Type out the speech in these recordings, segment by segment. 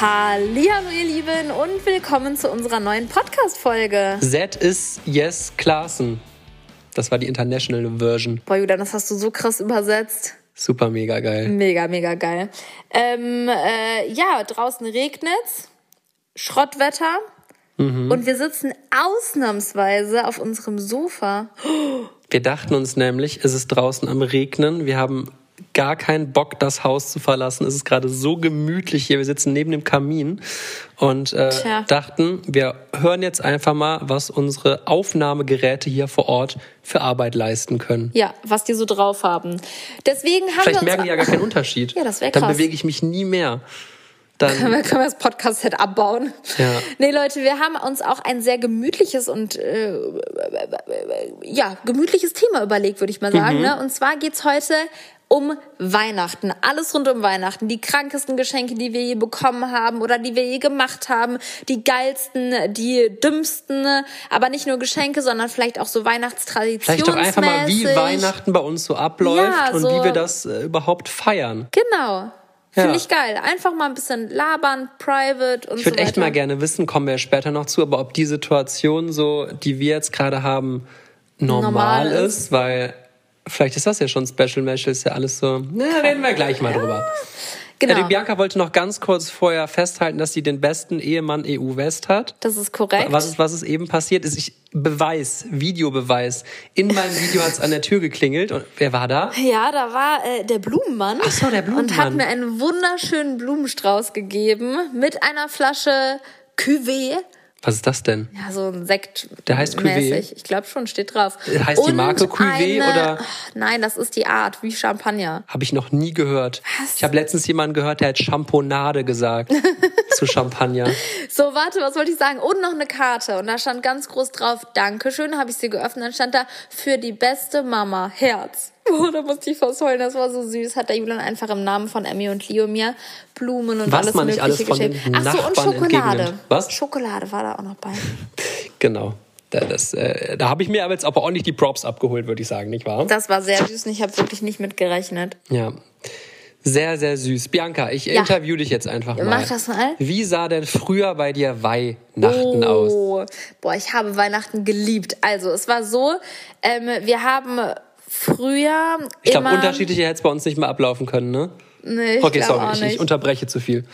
Hallo ihr Lieben und willkommen zu unserer neuen Podcast-Folge. Z ist Yes Klaassen. Das war die International Version. Boah, Julian, das hast du so krass übersetzt. Super mega geil. Mega, mega geil. Ähm, äh, ja, draußen regnet's, Schrottwetter und wir sitzen ausnahmsweise auf unserem Sofa. Wir dachten uns nämlich, es ist draußen am Regnen. Wir haben gar keinen Bock, das Haus zu verlassen. Es ist gerade so gemütlich hier. Wir sitzen neben dem Kamin und äh, dachten, wir hören jetzt einfach mal, was unsere Aufnahmegeräte hier vor Ort für Arbeit leisten können. Ja, was die so drauf haben. Deswegen haben Vielleicht wir merken die ja gar keinen Unterschied. Ja, das wär Dann krass. bewege ich mich nie mehr. Dann können wir, können wir das Podcast-Set abbauen. Ja. Nee, Leute, wir haben uns auch ein sehr gemütliches und äh, ja, gemütliches Thema überlegt, würde ich mal sagen. Ne? Und zwar geht's heute um Weihnachten. Alles rund um Weihnachten. Die krankesten Geschenke, die wir je bekommen haben oder die wir je gemacht haben. Die geilsten, die dümmsten. Aber nicht nur Geschenke, sondern vielleicht auch so Weihnachtstraditionen. vielleicht doch einfach mal, wie Weihnachten bei uns so abläuft Ja, und so- wie wir das äh, überhaupt feiern. Genau. Finde Ja. ich geil. Einfach mal ein bisschen labern, private und Ich so würde weiter. echt mal gerne wissen, kommen wir später noch zu, aber ob die Situation so, die wir jetzt gerade haben, normal, Normal ist, weil vielleicht ist das ja schon Special Mesh, ist ja alles so. Na, reden wir gleich mal drüber. Genau. Ja, die Bianca wollte noch ganz kurz vorher festhalten, dass sie den besten Ehemann EU-West hat. das ist korrekt. Was ist, was ist eben passiert ist, ich Beweis, Videobeweis. In meinem Video hat es an der Tür geklingelt und wer war da? Ja, da war äh, der Blumenmann. Ach so, der Und hat Blumenmann. mir einen wunderschönen Blumenstrauß gegeben mit einer Flasche Cuvée. Was ist das denn? Ja, so ein Sekt. Der heißt Cuvée? Ich glaube schon, steht drauf. Heißt die Und Marke Cuvée eine, oder? Ach, Nein, das ist die Art, wie Champagner. Habe ich noch nie gehört. Was? Ich habe letztens jemanden gehört, der hat Champonade gesagt zu Champagner. So, warte, was wollte ich sagen? Und noch eine Karte. Und da stand ganz groß drauf, Dankeschön, habe ich sie geöffnet. Dann stand da, für die beste Mama, Herz. Oh, da musste ich fast heulen, das war so süß. Hat der Julian einfach im Namen von Emmy und Leo mir Blumen und Was alles man nicht mögliche alles von den geschenkt. Ach so, und Schokolade. entgegennimmt. Was? Schokolade war da auch noch bei. Genau. Da, das, äh, da habe ich mir aber jetzt aber ordentlich die Props abgeholt, würde ich sagen, nicht wahr? Das war sehr süß und ich habe wirklich nicht mit gerechnet. Ja. Sehr, sehr süß. Bianca, ich interview dich jetzt einfach mal. mach das mal. Wie sah denn früher bei dir Weihnachten aus? Oh, boah, ich habe Weihnachten geliebt. Also, es war so, ähm, wir haben früher Ich glaube, unterschiedliche hätte es bei uns nicht mehr ablaufen können, ne? Nee, ich Okay, sorry, ich, ich unterbreche zu viel.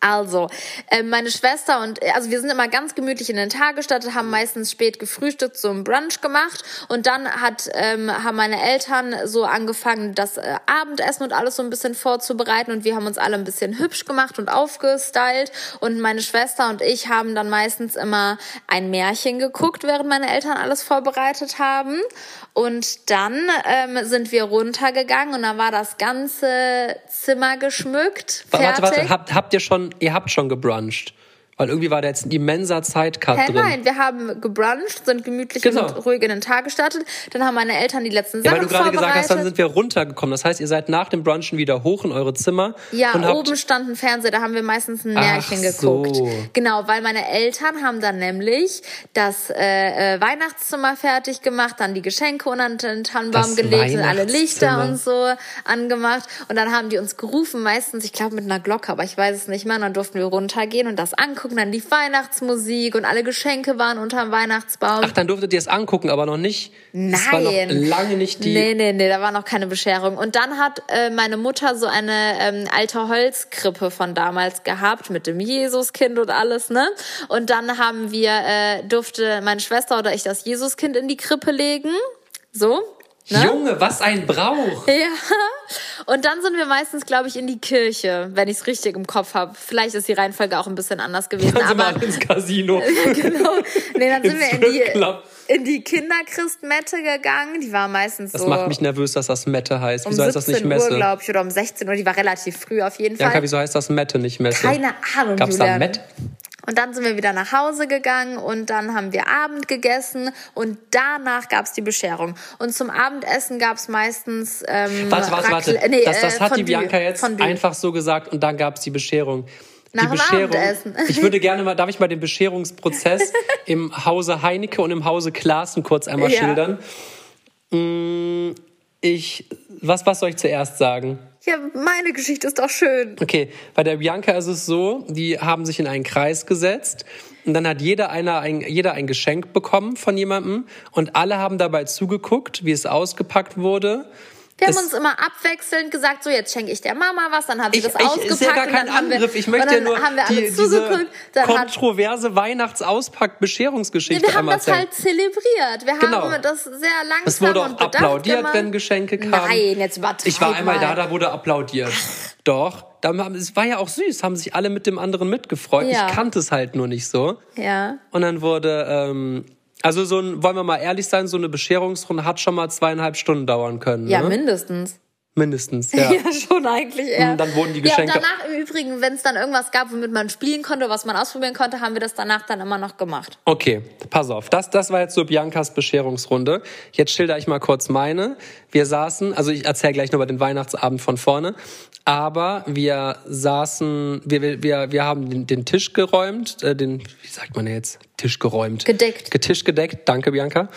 Also, äh, meine Schwester und also wir sind immer ganz gemütlich in den Tag gestartet, haben meistens spät gefrühstückt, so einen Brunch gemacht. Und dann hat ähm, haben meine Eltern so angefangen, das äh, Abendessen und alles so ein bisschen vorzubereiten. Und wir haben uns alle ein bisschen hübsch gemacht und aufgestylt. Und meine Schwester und ich haben dann meistens immer ein Märchen geguckt, während meine Eltern alles vorbereitet haben. Und dann ähm, sind wir runtergegangen und dann war das ganze Zimmer geschmückt, fertig. Warte, warte, habt, habt ihr schon, ihr habt schon gebruncht? Weil irgendwie war da jetzt ein immenser Zeitcut Hä, drin. nein, wir haben gebruncht, sind gemütlich Genau. und ruhig in den Tag gestartet. Dann haben meine Eltern die letzten Ja, Sachen weil du gerade gesagt hast, dann sind wir runtergekommen. Das heißt, ihr seid nach dem Brunchen wieder hoch in eure Zimmer ja, und oben stand ein Fernseher, da haben wir meistens ein Ach Märchen geguckt. so. Genau, weil meine Eltern haben dann nämlich das äh, äh, Weihnachtszimmer fertig gemacht, dann die Geschenke unter den Tannenbaum gelegt und alle Lichter und so angemacht. Und dann haben die uns gerufen, meistens, ich glaube mit einer Glocke, aber ich weiß es nicht mehr. Und dann durften wir runtergehen und das angucken. Dann lief Weihnachtsmusik und alle Geschenke waren unterm Weihnachtsbaum. Ach, dann durftet ihr es angucken, aber noch nicht. Das war noch Nein. lange nicht die. Nee, nee, nee, da war noch keine Bescherung. Und dann hat äh, meine Mutter so eine ähm, alte Holzkrippe von damals gehabt mit dem Jesuskind und alles, ne? Und dann haben wir, äh, durfte meine Schwester oder ich das Jesuskind in die Krippe legen. So. Ne? Junge, was ein Brauch! Ja. Und dann sind wir meistens, glaube ich, in die Kirche, wenn ich es richtig im Kopf habe. Vielleicht ist die Reihenfolge auch ein bisschen anders gewesen. Dann sind wir aber alle ins Casino. genau. Nee, dann sind wir in die, Club. in die Kinderchristmette gegangen. Die war meistens Das so. macht mich nervös, dass das Mette heißt. um Wieso heißt das 17 nicht Uhr, Messe? glaube ich, oder um 16 Uhr. Die war relativ früh auf jeden Janka, Fall. wieso heißt das Mette, nicht Messe? Keine Ahnung, Gab's da Julian. Und dann sind wir wieder nach Hause gegangen und dann haben wir Abend gegessen und danach gab's die Bescherung. Und zum Abendessen gab's meistens ähm, Warte, warte, warte. Raclette- nee, das, das äh, hat die. Bianca jetzt einfach so gesagt und dann gab es die Bescherung. Nach die dem Bescherung. Abendessen. Ich würde gerne mal, darf ich mal den Bescherungsprozess im Hause Heinecke und im Hause Klaassen kurz einmal Ja. schildern? Mm, Ich, was, was soll ich zuerst sagen? Ja, meine Geschichte ist doch schön. Okay, bei der Bianca ist es so, die haben sich in einen Kreis gesetzt und dann hat jeder einer ein, jeder ein Geschenk bekommen von jemandem und alle haben dabei zugeguckt, wie es ausgepackt wurde. Wir haben uns immer abwechselnd gesagt, so jetzt schenke ich der Mama was, dann hat sie Ich, das ich ausgepackt. ist ja gar kein wir- Angriff. Ich möchte ja nur haben wir alle die, zugeguckt. Dann kontroverse Weihnachtsauspack-Bescherungsgeschichte wir haben das halt zelebriert. Wir Genau. haben das sehr langsam Es wurde auch applaudiert, immer. wenn Geschenke kamen. Nein, jetzt übertreib Ich war einmal mal. da, da wurde applaudiert. Doch. Es war ja auch süß, haben sich alle mit dem anderen mitgefreut. Ja. Ich kannte es halt nur nicht so. Ja. Und dann wurde, ähm, also so ein, wollen wir mal ehrlich sein, so eine Bescherungsrunde hat schon mal zweieinhalb Stunden dauern können. Ja, ne? mindestens. Mindestens, ja. Ja, schon eigentlich eher. Und dann wurden die Ja, Geschenke- und danach im Übrigen, wenn es dann irgendwas gab, womit man spielen konnte, was man ausprobieren konnte, haben wir das danach dann immer noch gemacht. Okay, pass auf. Das, das war jetzt so Biancas Bescherungsrunde. Jetzt schilder ich mal kurz meine. Wir saßen, also ich erzähle gleich nur über den Weihnachtsabend von vorne, aber wir saßen, wir, wir- wir, haben den, den Tisch geräumt, äh, den, wie sagt man jetzt? Tisch geräumt. Gedeckt. Ge- Tisch gedeckt, danke Bianca.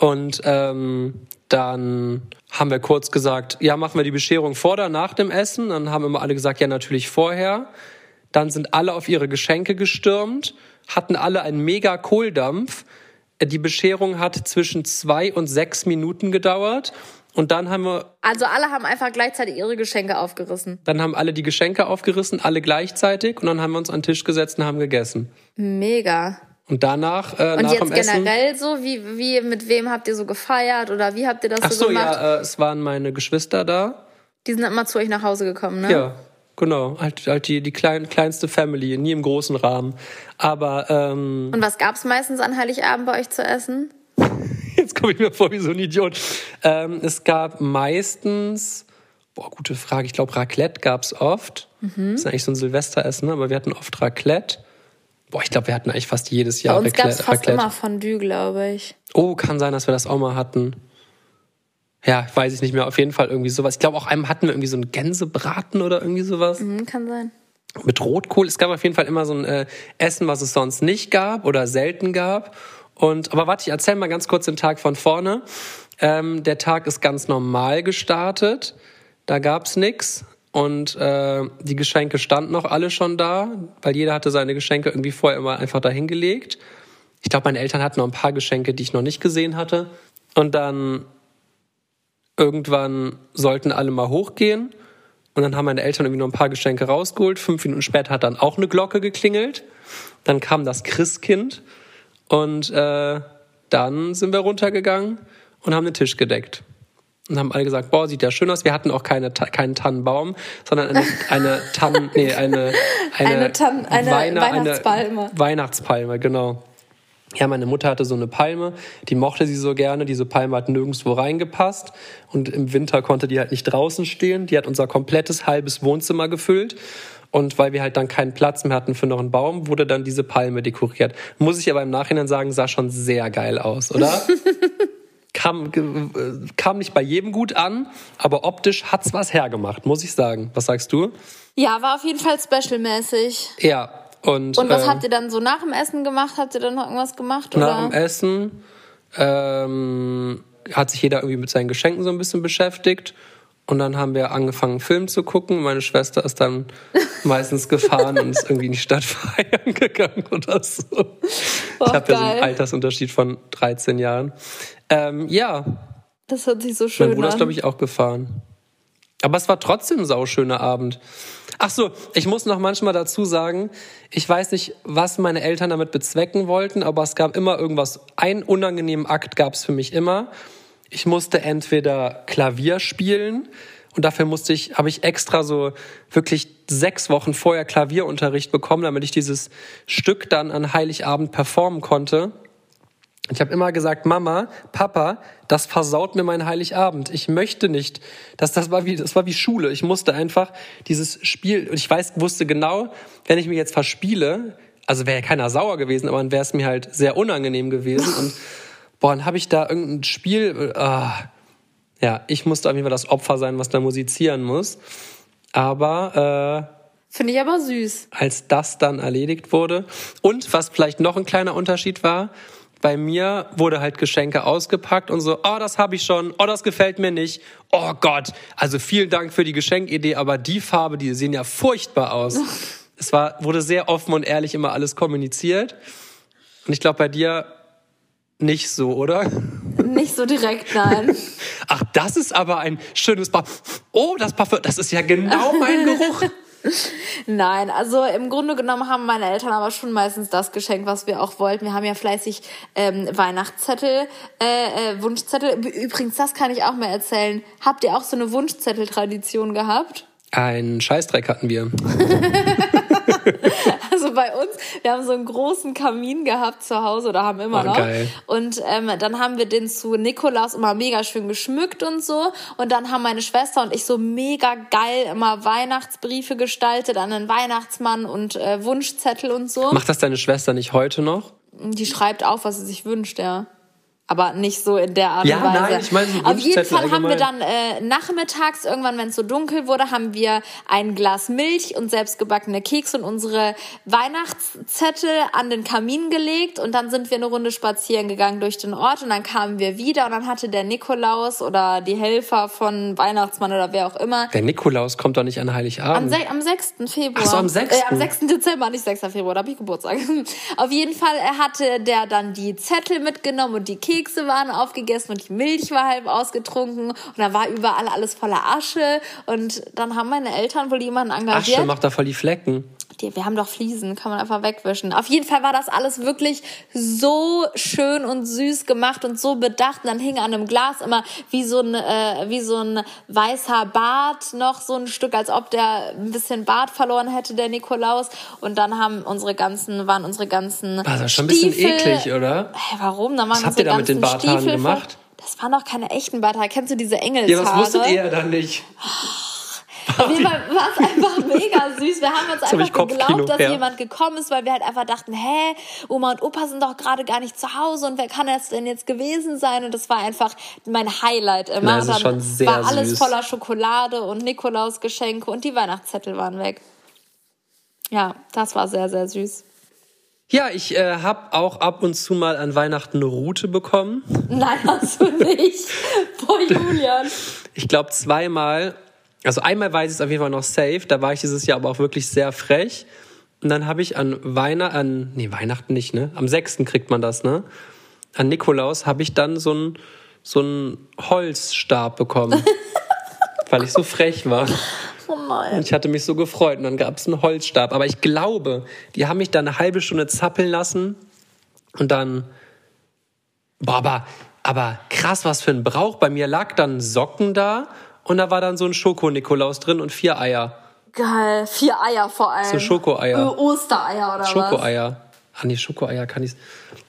Und ähm, dann haben wir kurz gesagt, ja, machen wir die Bescherung vor oder nach dem Essen. Dann haben immer alle gesagt, ja, natürlich vorher. Dann sind alle auf ihre Geschenke gestürmt, hatten alle einen mega Kohldampf. Die Bescherung hat zwischen zwei und sechs Minuten gedauert. Und dann haben wir, Also alle haben einfach gleichzeitig ihre Geschenke aufgerissen. dann haben alle die Geschenke aufgerissen, alle gleichzeitig. Und dann haben wir uns an den Tisch gesetzt und haben gegessen. Mega. Und danach, äh, Und nach dem jetzt Essen. generell so, wie, wie, mit wem habt ihr so gefeiert oder wie habt ihr das Ach so so, gemacht? ja, äh, es waren meine Geschwister da. Die sind immer zu euch nach Hause gekommen, ne? Ja, genau. Halt, halt die, die klein, kleinste Family, nie im großen Rahmen. Aber ähm, Und was gab's meistens an Heiligabend bei euch zu essen? jetzt komme ich mir vor wie so ein Idiot. Ähm, es gab meistens, boah, gute Frage, ich glaube Raclette gab's oft. Mhm. Das ist eigentlich so ein Silvesteressen, ne? aber wir hatten oft Raclette. Boah, ich glaube, wir hatten eigentlich fast jedes Bei Jahr uns Raclette. gab's fast Raclette. immer Fondue, glaube ich. Oh, kann sein, dass wir das auch mal hatten. Ja, weiß ich nicht mehr. Auf jeden Fall irgendwie sowas. Ich glaube, auch einmal hatten wir irgendwie so einen Gänsebraten oder irgendwie sowas. Hm, kann sein. mit Rotkohl. Es gab auf jeden Fall immer so ein äh, Essen, was es sonst nicht gab oder selten gab. Und aber warte, ich erzähl mal ganz kurz den Tag von vorne. Ähm, der Tag ist ganz normal gestartet. Da gab's nix und äh, die Geschenke standen noch alle schon da, weil jeder hatte seine Geschenke irgendwie vorher immer einfach dahingelegt. Ich glaube, meine Eltern hatten noch ein paar Geschenke, die ich noch nicht gesehen hatte. Und dann irgendwann sollten alle mal hochgehen. Und dann haben meine Eltern irgendwie noch ein paar Geschenke rausgeholt. Fünf Minuten später hat dann auch eine Glocke geklingelt. Dann kam das Christkind. Und äh, dann sind wir runtergegangen und haben den Tisch gedeckt. Und haben alle gesagt, boah, sieht ja schön aus. Wir hatten auch keine, keinen Tannenbaum, sondern eine, eine Tannen, nee, eine, eine, Eine Tann- eine Weihnachtspalme. Eine Weihnachtspalme, genau. Ja, meine Mutter hatte so eine Palme, die mochte sie so gerne. Diese Palme hat nirgendwo reingepasst und im Winter konnte die halt nicht draußen stehen. Die hat unser komplettes halbes Wohnzimmer gefüllt. Und weil wir halt dann keinen Platz mehr hatten für noch einen Baum, wurde dann diese Palme dekoriert. Muss ich aber im Nachhinein sagen, sah schon sehr geil aus, oder? kam, kam nicht bei jedem gut an, aber optisch hat's was hergemacht, muss ich sagen. Was sagst du? Ja, war auf jeden Fall specialmäßig. Ja. Und, Und was äh, habt ihr dann so nach dem Essen gemacht? Habt ihr dann noch irgendwas gemacht? Nach dem? Essen ähm, hat sich jeder irgendwie mit seinen Geschenken so ein bisschen beschäftigt. Und dann haben wir angefangen, Film zu gucken. Meine Schwester ist dann meistens gefahren und ist irgendwie in die Stadt feiern gegangen oder so. Boah, ich habe ja so einen. Altersunterschied von 13 Jahren. Ähm, ja, Das hört sich so mein schön Bruder ist, an. glaube ich, auch gefahren. Aber es war trotzdem ein sauschöner Abend. Ach so, ich muss noch manchmal dazu sagen, ich weiß nicht, was meine Eltern damit bezwecken wollten, aber es gab immer irgendwas. Einen unangenehmen Akt gab es für mich immer. Ich musste entweder Klavier spielen und dafür musste ich, habe ich extra so wirklich sechs Wochen vorher Klavierunterricht bekommen, damit ich dieses Stück dann an Heiligabend performen konnte. Ich habe immer gesagt, Mama, Papa, das versaut mir meinen Heiligabend. Ich möchte nicht. Das, das, war wie, das war wie Schule. Ich musste einfach dieses Spiel, und ich weiß, wusste genau, wenn ich mich jetzt verspiele, also wäre ja keiner sauer gewesen, aber dann wäre es mir halt sehr unangenehm gewesen. Und boah, dann habe ich da irgendein Spiel, ah, ja, ich musste auf jeden Fall das Opfer sein, was da musizieren muss. Aber äh, Finde ich aber süß. als das dann erledigt wurde. Und was vielleicht noch ein kleiner Unterschied war, bei mir wurde halt Geschenke ausgepackt und so, oh, das habe ich schon, oh, das gefällt mir nicht. Oh Gott, also vielen Dank für die Geschenkidee, aber die Farbe, die sehen ja furchtbar aus. es war, wurde sehr offen und ehrlich immer alles kommuniziert. Und ich glaube, bei dir nicht so, oder? Nicht so direkt, nein. Ach, das ist aber ein schönes Parfum. Oh, das Parfum, das ist ja genau mein Geruch. Nein, also im Grunde genommen haben meine Eltern aber schon meistens das geschenkt, was wir auch wollten. Wir haben ja fleißig ähm, Weihnachtszettel, äh, äh, Wunschzettel. Übrigens, das kann ich auch mal erzählen. Habt ihr auch so eine Wunschzettel-Tradition gehabt? Ein Scheißdreck hatten wir. bei uns, wir haben so einen großen Kamin gehabt zu Hause oder haben immer oh, noch. Geil. Und ähm, dann haben wir den zu Nikolaus immer mega schön geschmückt und so. Und dann haben meine Schwester und ich so mega geil immer Weihnachtsbriefe gestaltet an den Weihnachtsmann und äh, Wunschzettel und so. Macht das deine Schwester nicht heute noch? Die schreibt auf, was sie sich wünscht, ja aber nicht so in der Art ja, und Weise. Nein, ich meine, so Auf jeden Fall allgemein. haben wir dann äh, nachmittags, irgendwann, wenn es so dunkel wurde, haben wir ein Glas Milch und selbstgebackene Kekse und unsere Weihnachtszettel an den Kamin gelegt und dann sind wir eine Runde spazieren gegangen durch den Ort und dann kamen wir wieder und dann hatte der Nikolaus oder die Helfer von Weihnachtsmann oder wer auch immer. Der Nikolaus kommt doch nicht an Heiligabend. Am, am 6. Februar. Ach so, am 6. Äh, am 6. Dezember, nicht 6. Februar, da habe ich Geburtstag. Auf jeden Fall hatte der dann die Zettel mitgenommen und die Kekse Kekse waren aufgegessen und die Milch war halb ausgetrunken und da war überall alles voller Asche und dann haben meine Eltern wohl jemanden engagiert. Asche macht da voll die Flecken. Wir haben doch Fliesen, kann man einfach wegwischen. Auf jeden Fall war das alles wirklich so schön und süß gemacht und so bedacht. Und dann hing an einem Glas immer wie so ein, äh, wie so ein weißer Bart noch so ein Stück, als ob der ein bisschen Bart verloren hätte, der Nikolaus. Und dann haben unsere ganzen, waren unsere ganzen. War das schon ein bisschen eklig, oder? Hä, warum? Dann waren Was habt ihr da mit den Barthaaren gemacht? Das waren doch keine echten Barthaare. Kennst du diese Engelshaare? Ja, was wusstet ihr dann nicht? Auf jeden Fall war es einfach mega süß. Wir haben uns einfach hab geglaubt, dass ja. jemand gekommen ist, weil wir halt einfach dachten, hä, Oma und Opa sind doch gerade gar nicht zu Hause und wer kann das denn jetzt gewesen sein? Und das war einfach mein Highlight immer. Das ist schon sehr war alles süß. voller Schokolade und Nikolausgeschenke und die Weihnachtszettel waren weg. Ja, das war sehr, sehr süß. Ja, ich äh, habe auch ab und zu mal an Weihnachten eine Route bekommen. Nein, hast du nicht. Boah, Julian. Ich glaube zweimal also einmal weiß ich es auf jeden Fall noch safe, da war ich dieses Jahr aber auch wirklich sehr frech. Und dann habe ich an Weihnachten, an, nee, Weihnachten nicht, ne? Am 6. kriegt man das, ne? An Nikolaus habe ich dann so einen so einen Holzstab bekommen. weil ich so frech war. Oh nein. Und ich hatte mich so gefreut und dann gab es einen Holzstab. Aber ich glaube, die haben mich da eine halbe Stunde zappeln lassen und dann, boah, aber, aber krass, was für ein Brauch. Bei mir lag dann Socken da und da war dann so ein Schoko-Nikolaus drin und vier Eier. Geil, vier Eier vor allem. So Schokoeier. Ostereier oder Schokoeier. was? Schokoeier. Ah nee, Schokoeier kann ich.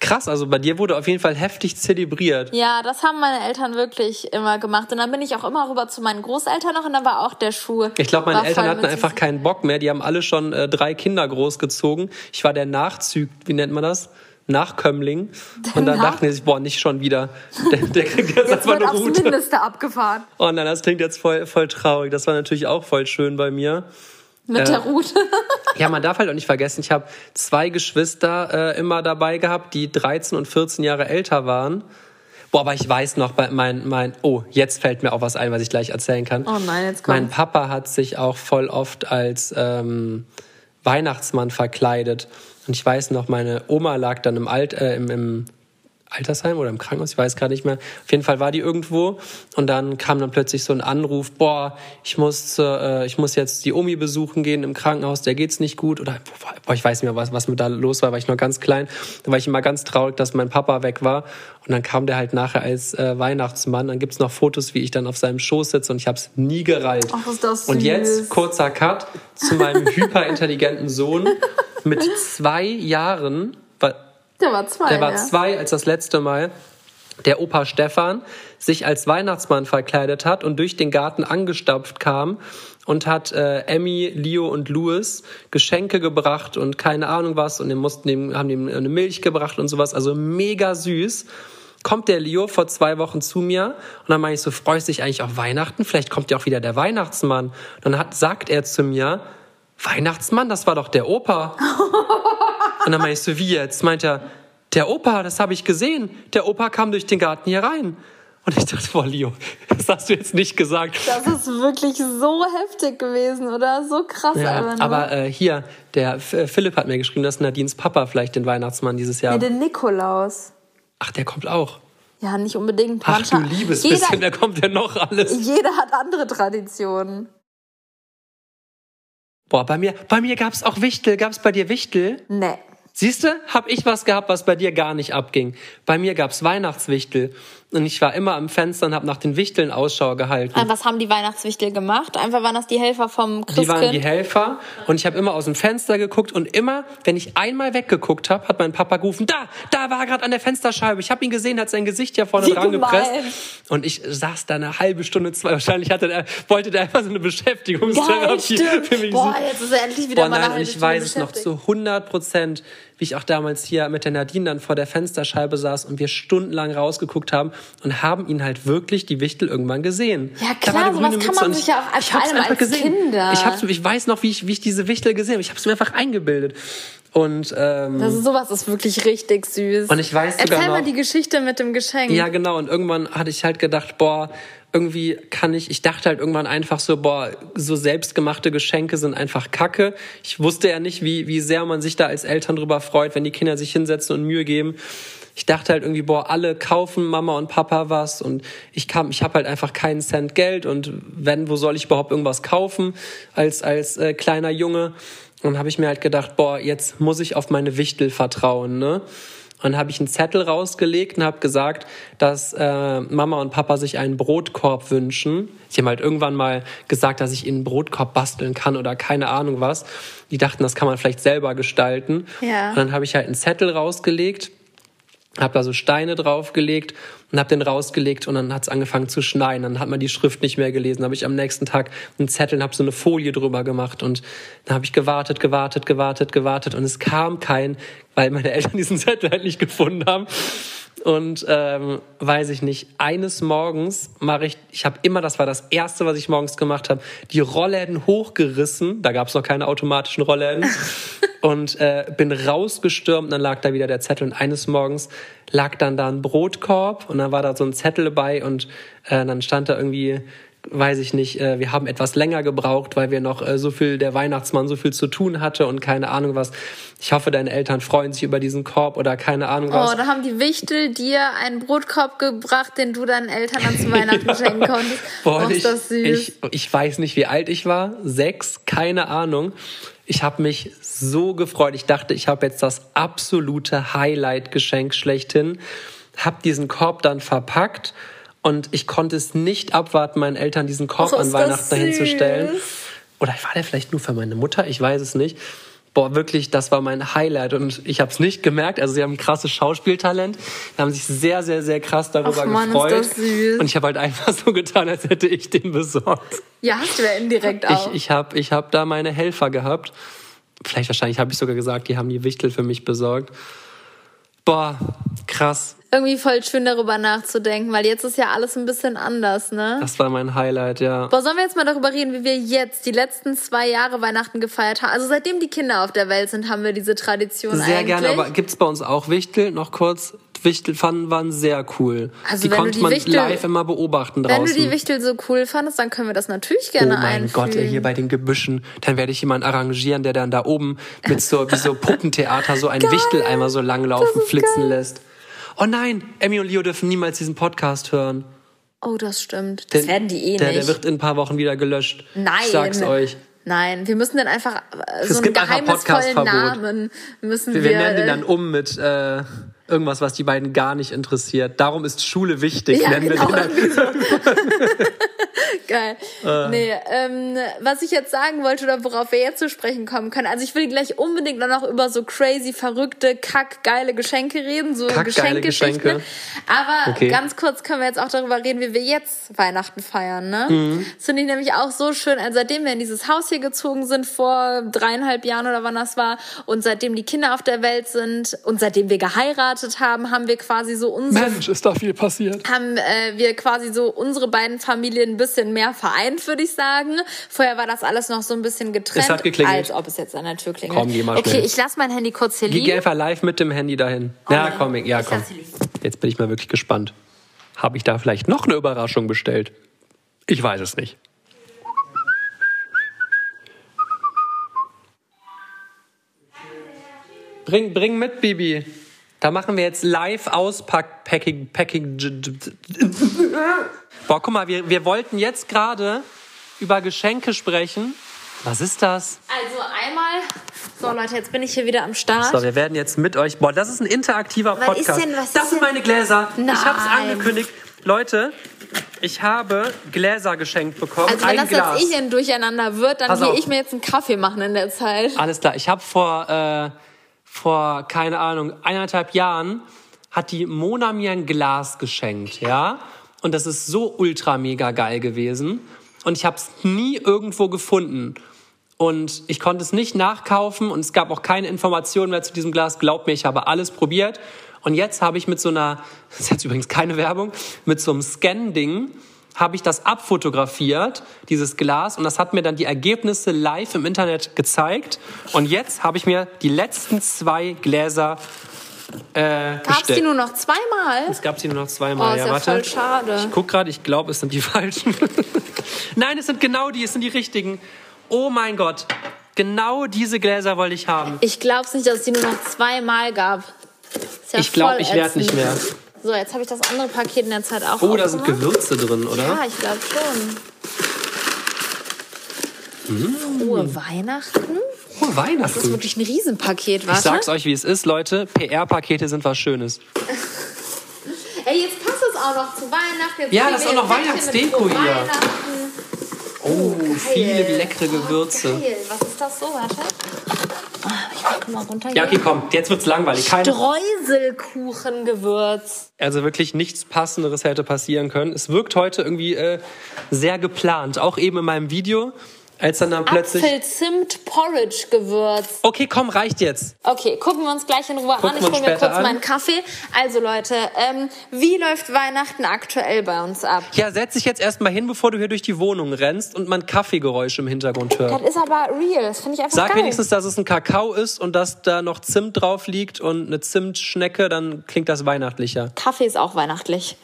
Krass, also bei dir wurde auf jeden Fall heftig zelebriert. Ja, das haben meine Eltern wirklich immer gemacht. Und dann bin ich auch immer rüber zu meinen Großeltern noch und dann war auch der Schuh. Ich glaube, meine Eltern hatten einfach keinen Bock mehr. Die haben alle schon äh, drei Kinder großgezogen. Ich war der Nachzüg, wie nennt man das? Nachkömmling. Und dann dachten die sich, boah, nicht schon wieder. Der, der kriegt jetzt, jetzt einfach eine Route. Aufs Mindeste abgefahren. Oh nein, das klingt jetzt voll, voll traurig. Das war natürlich auch voll schön bei mir. Mit äh, der Route. ja, man darf halt auch nicht vergessen, ich habe zwei Geschwister äh, immer dabei gehabt, die 13 und 14 Jahre älter waren. Boah, aber ich weiß noch, mein, mein, oh, jetzt fällt mir auch was ein, was ich gleich erzählen kann. Oh nein, jetzt kommt. Mein Papa hat sich auch voll oft als ähm, Weihnachtsmann verkleidet. Und ich weiß noch, meine Oma lag dann im, Alt, äh, im, im Altersheim oder im Krankenhaus, ich weiß gar nicht mehr. Auf jeden Fall war die irgendwo und dann kam dann plötzlich so ein Anruf, boah, ich muss, äh, ich muss jetzt die Omi besuchen gehen im Krankenhaus, der geht's nicht gut oder boah, ich weiß nicht mehr, was, was mit da los war, war ich noch ganz klein. Da war ich immer ganz traurig, dass mein Papa weg war und dann kam der halt nachher als äh, Weihnachtsmann. Dann gibt's noch Fotos, wie ich dann auf seinem Schoß sitze und ich habe es nie gereilt. Ach, ist das süß. Und jetzt kurzer Cut zu meinem hyperintelligenten Sohn mit zwei Jahren der war zwei. Der war zwei, als das letzte Mal der Opa Stefan sich als Weihnachtsmann verkleidet hat und durch den Garten angestapft kam und hat äh, Emmy, Leo und Louis Geschenke gebracht und keine Ahnung was und die mussten ihm, haben ihm eine Milch gebracht und sowas. Also mega süß. Kommt der Leo vor zwei Wochen zu mir und dann meine ich so, freust dich eigentlich auf Weihnachten? Vielleicht kommt ja auch wieder der Weihnachtsmann. Und dann hat, sagt er zu mir, Weihnachtsmann, das war doch der Opa. Und dann meine ich so, wie jetzt? Meint er, der Opa, das habe ich gesehen. Der Opa kam durch den Garten hier rein. Und ich dachte, boah, Leo, das hast du jetzt nicht gesagt. Das ist wirklich so heftig gewesen, oder? So krass Ja, aber äh, hier, der äh, Philipp hat mir geschrieben, dass Nadines Papa vielleicht den Weihnachtsmann dieses Jahr. nee, den Nikolaus. Ach, der kommt auch. Ja, nicht unbedingt. Ach du Manche- liebes jeder, bisschen, wer kommt denn noch alles? jeder hat andere Traditionen. Boah, bei mir, bei mir gab's auch Wichtel. Gab's bei dir Wichtel? Nee. Siehst du, hab ich was gehabt, was bei dir gar nicht abging. Bei mir gab's Weihnachtswichtel. Und ich war immer am Fenster und hab nach den Wichteln Ausschau gehalten. Und was haben die Weihnachtswichtel gemacht? Einfach waren das die Helfer vom Die Christkind? waren die Helfer und ich habe immer aus dem Fenster geguckt und immer, wenn ich einmal weggeguckt habe, hat mein Papa gerufen, da, da war er gerade an der Fensterscheibe. Ich habe ihn gesehen, hat sein Gesicht ja vorne Wie dran gemein. gepresst und ich saß da eine halbe Stunde, zwei. Wahrscheinlich hatte der, wollte der einfach so eine Geil, Beschäftigungstherapie stimmt. für mich. Boah, jetzt ist er endlich wieder Boah, mal eine nein, und halbe ich Stunde weiß es noch zu 100 Prozent, wie ich auch damals hier mit der Nadine dann vor der Fensterscheibe saß und wir stundenlang rausgeguckt haben und haben ihn halt wirklich die Wichtel irgendwann gesehen. Ja, klar, sowas kann man sich ja auch- ich vor hab's einfach als gesehen. Kinder. Ich, hab's, ich weiß noch, wie ich, wie ich diese Wichtel gesehen habe. Ich habe es mir einfach eingebildet. Und ähm, Das ist, sowas ist wirklich richtig süß. Und ich weiß sogar Erzähl mal noch- die Geschichte mit dem Geschenk. Ja, genau. Und irgendwann hatte ich halt gedacht, boah, irgendwie kann ich, ich dachte halt irgendwann einfach so, boah, so selbstgemachte Geschenke sind einfach Kacke. Ich wusste ja nicht, wie, wie sehr man sich da als Eltern drüber freut, wenn die Kinder sich hinsetzen und Mühe geben. Ich dachte halt irgendwie, boah, alle kaufen Mama und Papa was und ich kam, ich habe halt einfach keinen Cent Geld und wenn, wo soll ich überhaupt irgendwas kaufen als als äh, kleiner Junge? Und habe ich mir halt gedacht, boah, jetzt muss ich auf meine Wichtel vertrauen, ne? Und dann habe ich einen Zettel rausgelegt und habe gesagt, dass äh, Mama und Papa sich einen Brotkorb wünschen. Ich habe halt irgendwann mal gesagt, dass ich ihnen einen Brotkorb basteln kann oder keine Ahnung was. Die dachten, das kann man vielleicht selber gestalten. Ja. Und dann habe ich halt einen Zettel rausgelegt, habe da so Steine draufgelegt und habe den rausgelegt und dann hat es angefangen zu schneien. Dann hat man die Schrift nicht mehr gelesen. Habe ich am nächsten Tag einen Zettel und habe so eine Folie drüber gemacht und dann habe ich gewartet, gewartet, gewartet, gewartet und es kam kein, weil meine Eltern diesen Zettel halt nicht gefunden haben. Und ähm, weiß ich nicht, eines Morgens mache ich, ich habe immer, das war das Erste, was ich morgens gemacht habe, die Rollläden hochgerissen, da gab es noch keine automatischen Rollläden, und äh, bin rausgestürmt dann lag da wieder der Zettel. Und eines Morgens lag dann da ein Brotkorb und dann war da so ein Zettel dabei und äh, dann stand da irgendwie weiß ich nicht, äh, wir haben etwas länger gebraucht, weil wir noch äh, so viel, der Weihnachtsmann so viel zu tun hatte und keine Ahnung was. Ich hoffe, deine Eltern freuen sich über diesen Korb oder keine Ahnung was. Oh, da haben die Wichtel dir einen Brotkorb gebracht, den du deinen Eltern dann zu Weihnachten schenken konntest. Boah, oh, ist ich, das süß. ich, ich weiß nicht, wie alt ich war. Sechs, keine Ahnung. Ich habe mich so gefreut. Ich dachte, ich habe jetzt das absolute Highlight-Geschenk schlechthin. Hab diesen Korb dann verpackt und ich konnte es nicht abwarten, meinen Eltern diesen Korb Och, an Weihnachten dahin zu stellen. Oder war der vielleicht nur für meine Mutter? Ich weiß es nicht. Boah, wirklich, das war mein Highlight und ich habe es nicht gemerkt. Also sie haben ein krasses Schauspieltalent, Sie haben sich sehr, sehr, sehr krass darüber Ach Mann, gefreut. Und ich habe halt einfach so getan, als hätte ich den besorgt. ja, hast du ja indirekt auch. Ich, ich habe ich hab da meine Helfer gehabt. Vielleicht wahrscheinlich habe ich sogar gesagt, die haben die Wichtel für mich besorgt. Boah, krass. Irgendwie voll schön darüber nachzudenken, weil jetzt ist ja alles ein bisschen anders, ne? Das war mein Highlight, ja. Boah, sollen wir jetzt mal darüber reden, wie wir jetzt die letzten zwei Jahre Weihnachten gefeiert haben? Also seitdem die Kinder auf der Welt sind, haben wir diese Tradition Sehr eigentlich. gerne, aber gibt's bei uns auch Wichtel? Noch kurz. Wichtelpfannen waren sehr cool. Also die wenn du konnte die man Wichtel- live immer beobachten Wenn draußen. du die Wichtel so cool fandest, dann können wir das natürlich Oh gerne mein einfügen. Gott, ey, hier bei den Gebüschen, dann werde ich jemanden arrangieren, der dann da oben mit so wie so Puppentheater so ein Wichtel einmal so langlaufen, flitzen geil. lässt. Oh nein, Emmy und Leo dürfen niemals diesen Podcast hören. Oh, das stimmt. Das Den- werden die eh der, nicht. Der wird in ein paar Wochen wieder gelöscht. Nein. Ich sag's euch. Nein, wir müssen dann einfach äh, so einen gibt einfach geheimnisvollen. Namen müssen Wir, wir. wir nennen den äh, dann um mit äh, irgendwas, was die beiden gar nicht interessiert. Darum ist Schule wichtig. Ja, nennen genau. wir den dann. Geil. Äh. Nee, ähm, was ich jetzt sagen wollte oder worauf wir jetzt zu sprechen kommen können, also ich will gleich unbedingt dann noch über so crazy, verrückte, kackgeile Geschenke reden, so Kackgeile. Geschenke. Aber Okay. ganz kurz können wir jetzt auch darüber reden, wie wir jetzt Weihnachten feiern, ne? Mhm. Das finde ich nämlich auch so schön, also seitdem wir in dieses Haus hier gezogen sind, vor dreieinhalb Jahren oder wann das war, und seitdem die Kinder auf der Welt sind und seitdem wir geheiratet haben, haben wir quasi so unsere Mensch, ist da viel passiert. haben äh, wir quasi so unsere beiden Familien ein bisschen mehr vereint, würde ich sagen. Vorher war das alles noch so ein bisschen getrennt, Es hat geklingelt. als ob es jetzt an der Tür klingelt. Komm, geh mal okay, schnell. ich lasse mein Handy kurz hier Geh liegen. einfach live mit dem Handy dahin. ja, nein. komm, ja, komm. Jetzt bin ich mal wirklich gespannt. Habe ich da vielleicht noch eine Überraschung bestellt? Ich weiß es nicht. Bring, bring mit, Bibi. Da machen wir jetzt live Auspack Packing Packing. Boah, guck mal, wir, wir wollten jetzt gerade über Geschenke sprechen. Was ist das? Also einmal, so Leute, jetzt bin ich hier wieder am Start. So, wir werden jetzt mit euch. Boah, das ist ein interaktiver Was ist Podcast. denn- was das ist sind denn- meine Gläser. Ich habe es Nein. angekündigt. Leute, ich habe Gläser geschenkt bekommen. Also wenn ein das Glas. jetzt ich ein Durcheinander wird, dann Pass gehe auf. ich mir jetzt einen Kaffee machen in der Zeit. Alles klar. Ich habe vor, äh, vor, keine Ahnung, eineinhalb Jahren hat die Mona mir ein Glas geschenkt, ja? Und das ist so ultra mega geil gewesen. Und ich habe es nie irgendwo gefunden. Und ich konnte es nicht nachkaufen und es gab auch keine Informationen mehr zu diesem Glas. Glaubt mir, ich habe alles probiert. Und jetzt habe ich mit so einer, das ist jetzt übrigens keine Werbung, mit so einem Scan-Ding habe ich das abfotografiert, dieses Glas, und das hat mir dann die Ergebnisse live im Internet gezeigt. Und jetzt habe ich mir die letzten zwei Gläser äh, Gab's bestellt. die nur noch zweimal? Es gab sie nur noch Oh, zweimal. ist ja, ja warte. voll schade. Ich guck gerade, ich glaube, es sind die falschen. Nein, es sind genau die, es sind die richtigen. Oh mein Gott. Genau diese Gläser wollte ich haben. Ich glaub's nicht, dass es die nur noch zweimal gab. Ja Ich glaube, ich werde nicht mehr. So, jetzt habe ich das andere Paket in der Zeit auch Oh, da sind. Gewürze drin, oder? Ja, ich glaube schon. Mm. Frohe Weihnachten? Oh, Das ist Weihnachten. wirklich ein Riesenpaket, Ich warte. sag's euch, wie es ist, Leute. PR-Pakete sind was Schönes. Ey, jetzt passt es auch noch zu Weihnachten. Jetzt Ja, das ist auch noch Weihnachtsdeko frohe hier. Weihnachten. Oh, viele Geil. leckere Gewürze. Geil. Was ist das so, warte? Ah, Ich mach mal runter Ja, okay, komm. Jetzt wird's langweilig. Keine, Streuselkuchengewürz. also wirklich nichts Passenderes hätte passieren können. Es wirkt heute irgendwie äh, sehr geplant. Auch eben in meinem Video, als dann dann plötzlich... Apfel-Zimt-Porridge-Gewürz. Okay, komm, reicht jetzt. Okay, gucken wir uns gleich in Ruhe Gucken an. Ich hole mir kurz an. meinen Kaffee. Also Leute, ähm, wie läuft Weihnachten aktuell bei uns ab? Ja, setz dich jetzt erstmal hin, bevor du hier durch die Wohnung rennst und man Kaffeegeräusche im Hintergrund hört. Das ist aber real. Das finde ich einfach Sag geil. wenigstens, dass es ein Kakao ist und dass da noch Zimt drauf liegt und eine Zimtschnecke, dann klingt das weihnachtlicher. Kaffee ist auch weihnachtlich.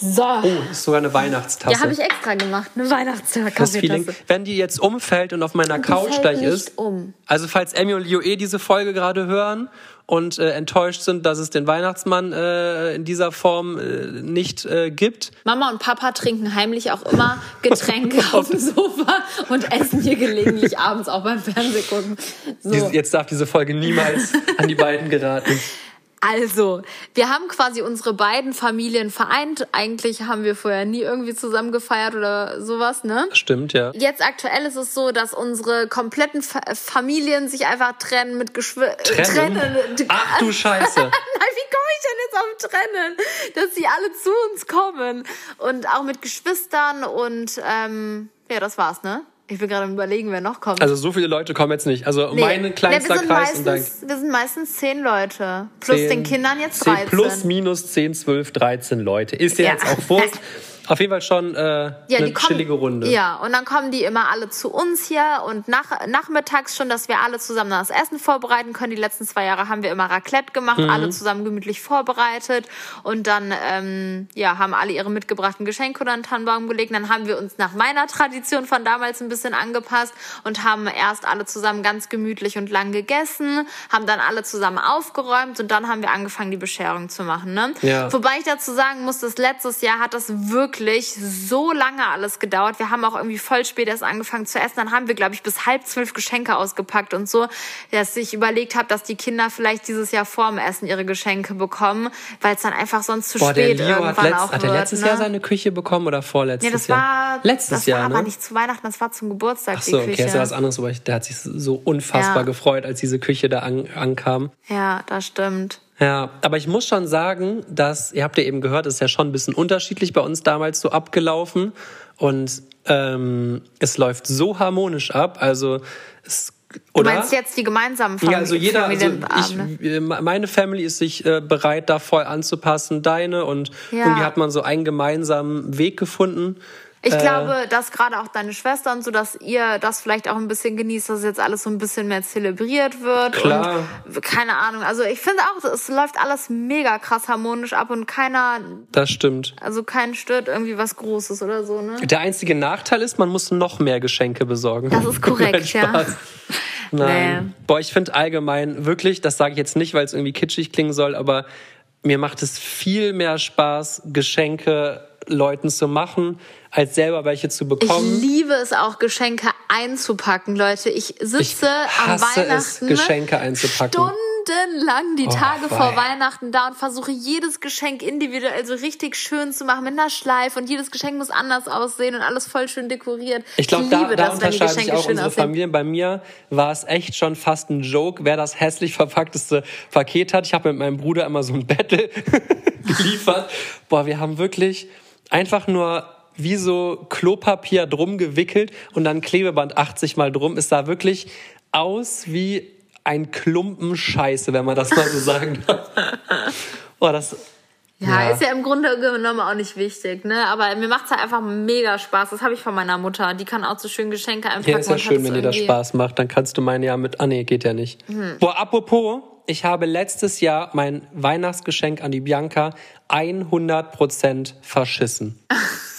So. Oh, ist sogar eine Weihnachtstasse. ja, habe ich extra gemacht. Eine das Feeling, Weihnachtskaffeetasse. wenn die jetzt umfällt und auf meiner Couch gleich ist. um. Also falls Emmy und Leo eh diese Folge gerade hören und äh, enttäuscht sind, dass es den Weihnachtsmann äh, in dieser Form äh, nicht äh, gibt. Mama und Papa trinken heimlich auch immer Getränke auf dem Sofa und essen hier gelegentlich abends auch beim Fernsehgucken. So. Jetzt darf diese Folge niemals an die beiden geraten. Also, wir haben quasi unsere beiden Familien vereint. Eigentlich haben wir vorher nie irgendwie zusammen gefeiert oder sowas, ne? Stimmt, ja. Jetzt aktuell ist es so, dass unsere kompletten Fa Familien sich einfach trennen mit Geschwister. Trennen? Ach du Scheiße. Nein, wie komme ich denn jetzt auf Trennen? Dass sie alle zu uns kommen. Und auch mit Geschwistern und ähm, ja, das war's, ne? Ich will gerade überlegen, wer noch kommt. Also so viele Leute kommen jetzt nicht. Also Nee. mein kleinster nee, wir sind Kreis und dein meistens, Wir sind meistens zehn Leute. Plus Zehn- den Kindern jetzt zehn 13. Plus, minus 10, 12, 13 Leute. Ist ja, Ja. jetzt auch Wurst. Auf jeden Fall schon äh, Ja, eine die kommen, chillige Runde. Ja, und dann kommen die immer alle zu uns hier und nach, nachmittags schon, dass wir alle zusammen das Essen vorbereiten können. Die letzten zwei Jahre haben wir immer Raclette gemacht, Mhm. alle zusammen gemütlich vorbereitet und dann ähm, ja, haben alle ihre mitgebrachten Geschenke unter den Tannenbaum gelegt. Dann haben wir uns nach meiner Tradition von damals ein bisschen angepasst und haben erst alle zusammen ganz gemütlich und lang gegessen, haben dann alle zusammen aufgeräumt und dann haben wir angefangen, die Bescherung zu machen. Ne? Ja. Wobei ich dazu sagen muss, dass letztes Jahr hat das wirklich so lange alles gedauert. Wir haben auch irgendwie voll spät erst angefangen zu essen. Dann haben wir, glaube ich, bis halb zwölf Geschenke ausgepackt und so, dass ich überlegt habe, dass die Kinder vielleicht dieses Jahr vorm Essen ihre Geschenke bekommen, weil es dann einfach sonst zu Boah, der spät Leo hat, irgendwann letzt, auch hat er wird. letztes ne? Jahr seine Küche bekommen oder vorletztes Nee, das Jahr? war letztes das Jahr, war ne? aber nicht zu Weihnachten, das war zum Geburtstag Ach die so, Küche. okay, das ist ja was anderes, aber ich, der hat sich so unfassbar Ja. gefreut, als diese Küche da an, ankam. Ja, das stimmt. Ja, aber ich muss schon sagen, dass, ihr habt ja eben gehört, es ist ja schon ein bisschen unterschiedlich bei uns damals so abgelaufen. Und ähm, es läuft so harmonisch ab. Also es Du oder? meinst jetzt die gemeinsamen Familien? ja, also jeder, also ich, äh, meine Family ist sich äh, bereit, da voll anzupassen, deine und Ja. irgendwie hat man so einen gemeinsamen Weg gefunden. Ich glaube, dass gerade auch deine Schwester und so, dass ihr das vielleicht auch ein bisschen genießt, dass jetzt alles so ein bisschen mehr zelebriert wird. Klar. Und keine Ahnung. Also ich finde auch, es läuft alles mega krass harmonisch ab und keiner, Das stimmt. also keinen stört irgendwie was Großes oder so, ne? Der einzige Nachteil ist, man muss noch mehr Geschenke besorgen. Das ist korrekt, ja. Nein. Boah, ich finde allgemein wirklich, das sage ich jetzt nicht, weil es irgendwie kitschig klingen soll, aber mir macht es viel mehr Spaß, Geschenke Leuten zu machen, als selber welche zu Ich bekommen. liebe es auch, Geschenke einzupacken, Leute. Ich sitze Ich am hasse es, Weihnachten Geschenke einzupacken. stundenlang die Oh, Tage vor wei. Weihnachten da und versuche jedes Geschenk individuell so richtig schön zu machen mit einer Schleife und jedes Geschenk muss anders aussehen und alles voll schön dekoriert. Ich glaube, da, liebe da das, wenn die unterscheiden sich Geschenke auch schön unsere aussehen. Familien. Bei mir war es echt schon fast ein Joke, wer das hässlich verpackteste Paket hat. Ich habe mit meinem Bruder immer so ein Battle geliefert. Boah, wir haben wirklich einfach nur wie so Klopapier drum gewickelt und dann Klebeband 80 mal drum. Es sah wirklich aus wie ein Klumpen Scheiße, wenn man das mal so sagen darf. Boah, das, Ja, Ja. ist ja im Grunde genommen auch nicht wichtig, ne? Aber mir macht's halt einfach mega Spaß. Das habe ich von meiner Mutter. Die kann auch so schön Geschenke einpacken. Ja, ist ja schön, wenn dir das Spaß macht. Dann kannst du meine ja mit. Ah, nee, geht ja nicht. Hm. Boah, apropos, ich habe letztes Jahr mein Weihnachtsgeschenk an die Bianca 100% verschissen.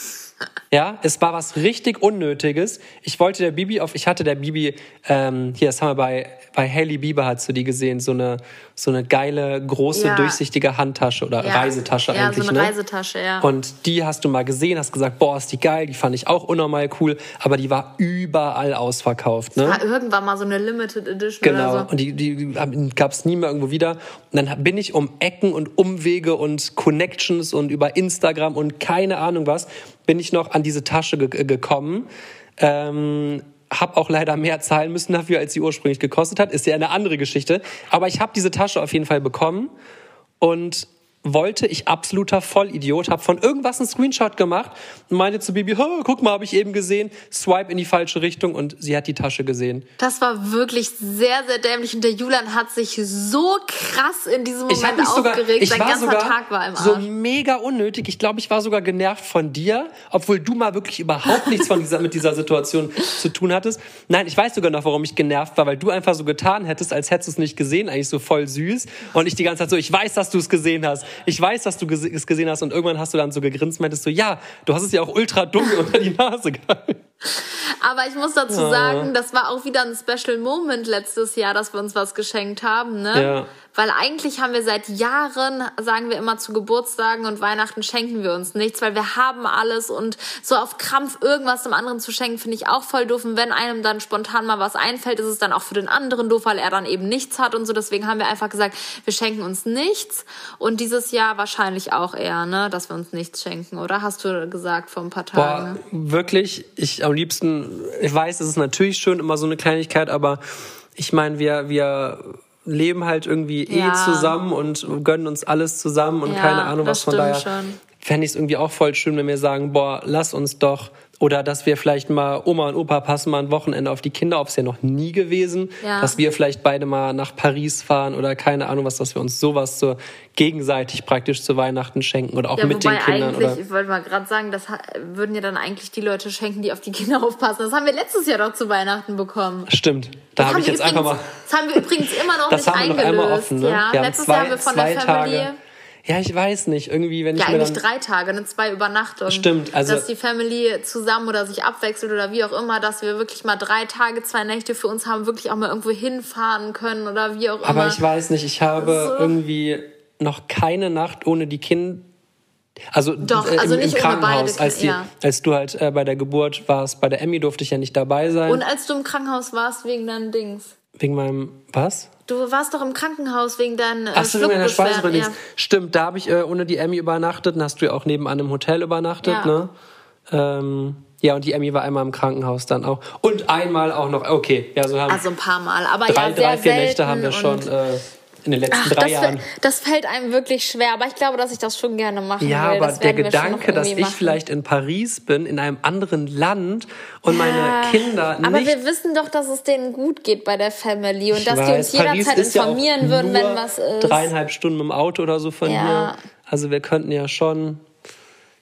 Ja, es war was richtig Unnötiges. Ich wollte der Bibi auf, ich hatte der Bibi, ähm, hier, das haben wir bei, bei Hailey Bieber, hast du die gesehen, so eine, so eine geile, große, Ja. durchsichtige Handtasche oder Ja. Reisetasche ja, eigentlich, so eine ne? Reisetasche, ja. Und die hast du mal gesehen, hast gesagt, boah, ist die geil, die fand ich auch unnormal cool, aber die war überall ausverkauft, ne? war irgendwann mal so eine Limited Edition Genau, oder so. und die, die gab es nie mehr irgendwo wieder. Und dann bin ich um Ecken und Umwege und Connections und über Instagram und keine Ahnung was, bin ich noch an diese Tasche ge gekommen. Ähm, hab auch leider mehr zahlen müssen dafür, als sie ursprünglich gekostet hat. Ist ja eine andere Geschichte. Aber ich habe diese Tasche auf jeden Fall bekommen und wollte ich absoluter Vollidiot, habe von irgendwas einen Screenshot gemacht und meinte zu Bibi, "Ha, guck mal, habe ich eben gesehen, swipe in die falsche Richtung und sie hat die Tasche gesehen. Das war wirklich sehr, sehr dämlich. Und der Julian hat sich so krass in diesem Ich Moment sogar, aufgeregt. ich Sein war ganzer sogar Tag war im Arsch. so mega unnötig. Ich glaube, ich war sogar genervt von dir, obwohl du mal wirklich überhaupt nichts von dieser, mit dieser Situation zu tun hattest. Nein, ich weiß sogar noch, warum ich genervt war, weil du einfach so getan hättest, als hättest du es nicht gesehen, eigentlich so voll süß. Und ich die ganze Zeit so, ich weiß, dass du es gesehen hast. Ich weiß, dass du es gesehen hast. Und irgendwann hast du dann so gegrinst, meintest so, ja, du hast es ja auch ultra dunkel unter die Nase gehalten. Aber ich muss dazu Ja. sagen, das war auch wieder ein Special Moment letztes Jahr, dass wir uns was geschenkt haben, ne? Ja. Weil eigentlich haben wir seit Jahren, sagen wir immer zu Geburtstagen und Weihnachten schenken wir uns nichts, weil wir haben alles und so auf Krampf irgendwas dem anderen zu schenken, finde ich auch voll doof. Und wenn einem dann spontan mal was einfällt, ist es dann auch für den anderen doof, weil er dann eben nichts hat und so. Deswegen haben wir einfach gesagt, wir schenken uns nichts. Und dieses Jahr wahrscheinlich auch eher, ne, dass wir uns nichts schenken, oder? Hast du gesagt vor ein paar Tagen? Boah, wirklich, ich am liebsten, ich weiß, es ist natürlich schön, immer so eine Kleinigkeit, aber ich meine, wir, wir leben halt irgendwie eh Ja. zusammen und gönnen uns alles zusammen und Ja, keine Ahnung was von daher. schon. Fände ich es irgendwie auch voll schön, wenn wir sagen, boah, lass uns doch. Oder dass wir vielleicht mal, Oma und Opa passen mal ein Wochenende auf die Kinder, auf, ist ja noch nie gewesen. Ja. Dass wir vielleicht beide mal nach Paris fahren oder keine Ahnung was, dass wir uns sowas so gegenseitig praktisch zu Weihnachten schenken oder auch Ja, mit den Kindern. eigentlich, Oder ich wollte mal gerade sagen, das würden ja dann eigentlich die Leute schenken, die auf die Kinder aufpassen. Das haben wir letztes Jahr doch zu Weihnachten bekommen. Stimmt, da habe haben ich wir jetzt einfach übrigens- mal. Das haben wir übrigens immer noch Das nicht haben wir noch eingelöst. einmal offen, ne? ja. Haben Letztes zwei, Jahr haben wir von der Family. Tage. Ja, ich weiß nicht. Irgendwie, wenn Ja, ich mir eigentlich drei Tage, ne? zwei Übernachtungen. Stimmt, also- Dass die Family zusammen oder sich abwechselt oder wie auch immer, dass wir wirklich mal drei Tage, zwei Nächte für uns haben, wirklich auch mal irgendwo hinfahren können oder wie auch Aber immer. ich weiß nicht, ich habe So. irgendwie noch keine Nacht ohne die Kinder. Also, Doch, äh, im, also im ohne Krankenhaus, beide, als, die, ja. als du halt äh, bei der Geburt warst, bei der Emmy durfte ich ja nicht dabei sein. Und als du im Krankenhaus warst wegen deinen Dings. wegen meinem, was? Du warst doch im Krankenhaus wegen deinen äh, Ach so, wegen Schluckbeschwerden, Speiseröhre. ja. Stimmt, da habe ich äh, ohne die Emmy übernachtet. Dann hast du ja auch nebenan im Hotel übernachtet, Ja. ne? Ähm, ja, und die Emmy war einmal im Krankenhaus dann auch. Und einmal auch noch, okay, ja, so haben Also ein paar Mal. Aber drei, ja, sehr drei vier selten Nächte haben wir schon und- äh, in den letzten Ach, drei das, Jahren. das fällt einem wirklich schwer, aber ich glaube, dass ich das schon gerne machen Ja, will. aber das der Gedanke, dass ich machen. vielleicht in Paris bin, in einem anderen Land und meine Ja, Kinder Aber nicht. wir wissen doch, dass es denen gut geht bei der Family und Ich dass die weiß, uns Paris jederzeit ist ja informieren würden, wenn was ist. Dreieinhalb Stunden im Auto oder so von Ja. hier. Also wir könnten ja schon.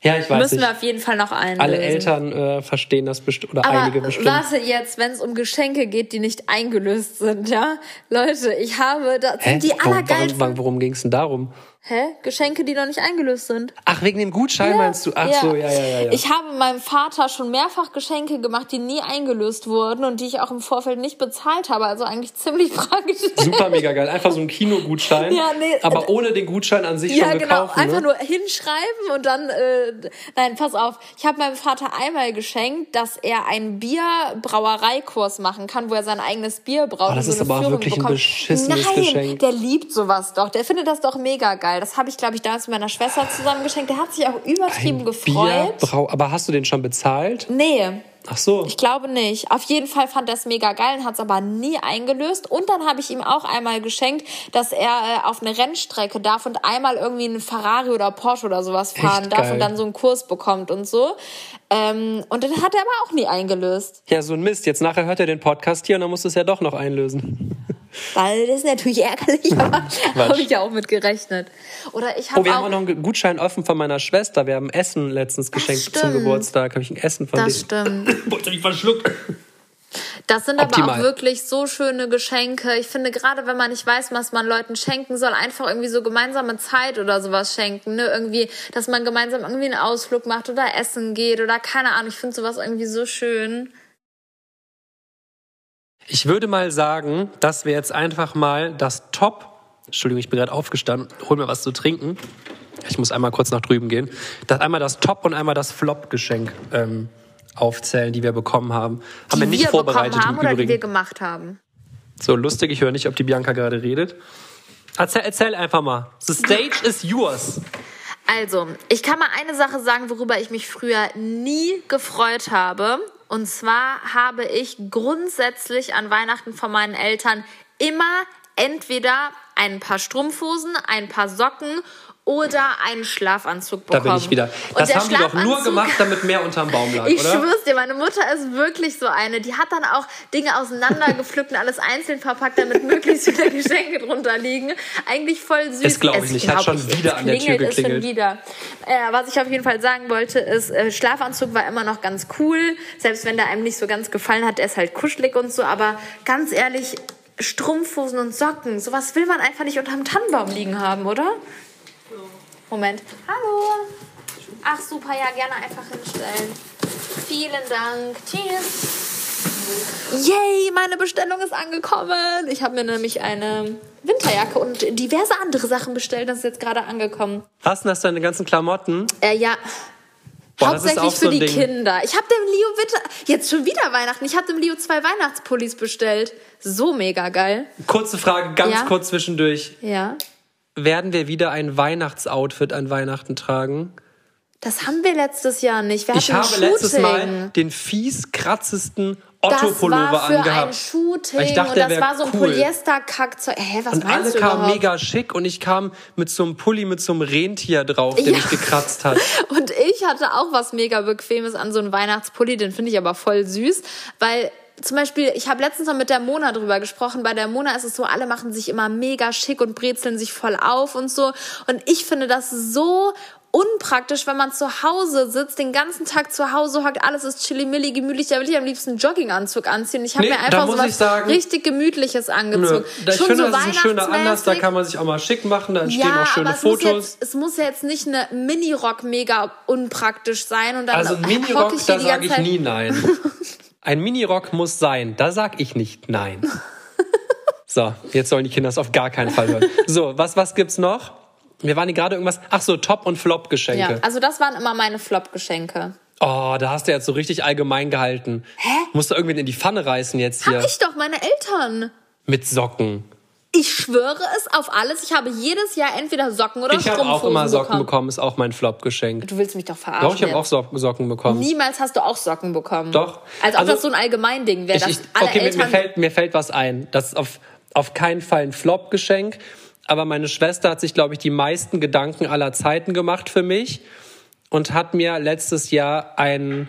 Ja, ich weiß Müssen nicht. wir auf jeden Fall noch einlösen. Alle Eltern äh, verstehen das bestimmt oder Aber einige bestimmt. warte jetzt, wenn es um Geschenke geht, die nicht eingelöst sind, ja? Leute, ich habe, das Hä? sind die Warum, allergeilsten. warum, worum ging es denn darum? Hä? Geschenke, die noch nicht eingelöst sind. Ach, wegen dem Gutschein meinst du? Ach so, ja, ja, ja. ja. Ich habe meinem Vater schon mehrfach Geschenke gemacht, die nie eingelöst wurden und die ich auch im Vorfeld nicht bezahlt habe. Also eigentlich ziemlich praktisch. Super mega geil. Einfach so ein Kinogutschein. Ja, nee, aber ohne den Gutschein an sich Ja, schon genau. gekauft. Einfach ne? nur hinschreiben und dann. Äh, nein, pass auf. Ich habe meinem Vater einmal geschenkt, dass er einen Bierbrauereikurs machen kann, wo er sein eigenes Bier braut. Oh, das ist so eine aber Führung wirklich ein bekommt. beschissenes Nein, Geschenk. der liebt sowas doch. Der findet das doch mega geil. Das habe ich, glaube ich, damals mit meiner Schwester zusammen geschenkt. Der hat sich auch übertrieben gefreut. Bierbrau aber hast du den schon bezahlt? Nee, Ach so. ich glaube nicht. Auf jeden Fall fand er es mega geil und hat es aber nie eingelöst. Und dann habe ich ihm auch einmal geschenkt, dass er äh, auf eine Rennstrecke darf und einmal irgendwie einen Ferrari oder Porsche oder sowas fahren Echt darf geil. und dann so einen Kurs bekommt und so. Ähm, und den hat er aber auch nie eingelöst. Ja, so ein Mist. Jetzt nachher hört er den Podcast hier und dann musst du es ja doch noch einlösen. Weil das ist natürlich ärgerlich, aber habe ich ja auch mit gerechnet. Oder ich habe Oh, wir auch... haben auch noch einen Gutschein offen von meiner Schwester. Wir haben Essen letztens geschenkt zum. Geburtstag. Habe ich ein Essen von das denen. stimmt. Wollte mich verschluckt. Das sind aber Optimal. auch wirklich so schöne Geschenke. Ich finde, gerade wenn man nicht weiß, was man Leuten schenken soll, einfach irgendwie so gemeinsame Zeit oder sowas schenken. Ne? Irgendwie, dass man gemeinsam irgendwie einen Ausflug macht oder essen geht oder keine Ahnung. Ich finde sowas irgendwie so schön. Ich würde mal sagen, dass wir jetzt einfach mal das Top. Entschuldigung, ich bin gerade aufgestanden. Hol mir was zu trinken. Ich muss einmal kurz nach drüben gehen. Das, einmal das Top und einmal das Flop-Geschenk ähm, aufzählen, die wir bekommen haben. Haben wir die nicht wir vorbereitet haben im oder die wir gemacht haben. So lustig, ich höre nicht, ob die Bianca gerade redet. Erzähl, erzähl einfach mal. The stage is yours. Also, ich kann mal eine Sache sagen, worüber ich mich früher nie gefreut habe. Und zwar habe ich grundsätzlich an Weihnachten von meinen Eltern immer entweder ein paar Strumpfhosen, ein paar Socken oder einen Schlafanzug Da bekommen. bin ich wieder. Das haben die doch nur gemacht, damit mehr unterm Baum lag, Ich oder? schwör's dir, meine Mutter ist wirklich so eine. Die hat dann auch Dinge auseinandergepflückt und alles einzeln verpackt, damit möglichst viele Geschenke drunter liegen. Eigentlich voll süß. Das glaub ich Es nicht. Hat glaub schon ich, wieder an der Tür schon geklingelt. wieder. Äh, was ich auf jeden Fall sagen wollte, ist, äh, Schlafanzug war immer noch ganz cool. Selbst wenn der einem nicht so ganz gefallen hat, der ist halt kuschelig und so. Aber ganz ehrlich, Strumpfhosen und Socken, sowas will man einfach nicht unterm Tannenbaum liegen haben, oder? Moment. Hallo. Ach super, ja, gerne einfach hinstellen. Vielen Dank. Tschüss. Yay, meine Bestellung ist angekommen. Ich habe mir nämlich eine Winterjacke und diverse andere Sachen bestellt. Das ist jetzt gerade angekommen. Hast du deine ganzen Klamotten? Äh, ja. Boah, Hauptsächlich für so die Ding. Kinder. Ich habe dem Leo Winter jetzt schon wieder Weihnachten. Ich habe dem Leo zwei Weihnachtspullis bestellt. So mega geil. Kurze Frage, ganz Ja? kurz zwischendurch. Ja. Werden wir wieder ein Weihnachtsoutfit an Weihnachten tragen? Das haben wir letztes Jahr nicht. Wir Ich habe ein letztes Shooting. Mal den fies kratzesten Otto-Pullover für ein angehabt. Shooting Ich dachte, und das war so ein cool. Polyester-Kackzeug. Hä, was Und alle meinst du kamen überhaupt? mega schick und ich kam mit so einem Pulli mit so einem Rentier drauf, der Ja. mich gekratzt hat. Und ich hatte auch was mega Bequemes an so einem Weihnachtspulli, den finde ich aber voll süß, weil zum Beispiel, ich habe letztens noch mit der Mona drüber gesprochen. Bei der Mona ist es so, alle machen sich immer mega schick und brezeln sich voll auf und so. Und ich finde das so unpraktisch, wenn man zu Hause sitzt, den ganzen Tag zu Hause hockt, alles ist chillimilli, gemütlich. Da will ich am liebsten einen Jogginganzug anziehen. Ich habe Nee, mir einfach so muss ich was sagen- richtig Gemütliches Nö. angezogen. Ich Schon finde, so das ist ein schöner Anlass, da kann man sich auch mal schick machen, da entstehen Ja, auch schöne aber es muss, Fotos. jetzt, es muss ja jetzt nicht eine Minirock mega unpraktisch sein und dann Also ein Minirock, ich da sage ich nie nein. Ein Minirock muss sein, da sag ich nicht nein. So, jetzt sollen die Kinder das auf gar keinen Fall hören. So, was, was gibt's noch? Wir waren hier gerade irgendwas. Ach so, Top- und Flop-Geschenke. Ja, also das waren immer meine Flop-Geschenke. Oh, da hast du jetzt so richtig allgemein gehalten. Hä? Musst du irgendwen in die Pfanne reißen jetzt Hab hier. ich doch, meine Eltern. Mit Socken. Ich schwöre es auf alles. Ich habe jedes Jahr entweder Socken oder Ich habe Strumpfhosen auch immer Socken bekommen. bekommen, ist auch mein Flop-Geschenk. Du willst mich doch verarschen. Doch, ich habe auch So- Socken bekommen. Niemals hast du auch Socken bekommen. Doch. Als ob Also- das so ein Allgemeinding wäre, Ich, ich, okay, mir, mir, Eltern... fällt, mir fällt was ein. Das ist auf, auf keinen Fall ein Flop-Geschenk. Aber meine Schwester hat sich, glaube ich, die meisten Gedanken aller Zeiten gemacht für mich und hat mir letztes Jahr ein,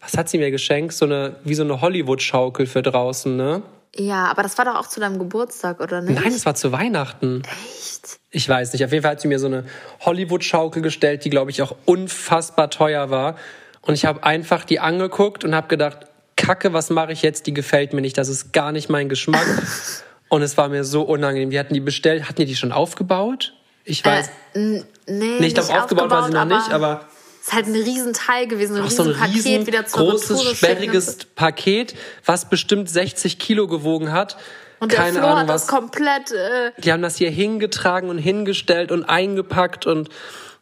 was hat sie mir geschenkt? So eine, wie so eine Hollywood-Schaukel für draußen, ne? Ja, aber das war doch auch zu deinem Geburtstag, oder nicht? Nein, es war zu Weihnachten. Echt? Ich weiß nicht. Auf jeden Fall hat sie mir so eine Hollywood-Schaukel gestellt, die, glaube ich, auch unfassbar teuer war. Und ich habe einfach die angeguckt und habe gedacht, Kacke, was mache ich jetzt? Die gefällt mir nicht. Das ist gar nicht mein Geschmack. und es war mir so unangenehm. Die hatten die bestellt. Hatten die die schon aufgebaut? Ich weiß. Äh, n- nee, nicht, auf aufgebaut war sie noch nicht, aber ist halt ein Riesenteil gewesen, ein Ach, so ein Riesenpaket riesen, wieder zur großes, sperriges Paket, was bestimmt 60 Kilo gewogen hat. Und der Keine Flo Ahnung hat was. das komplett... Äh, Die haben das hier hingetragen und hingestellt und eingepackt und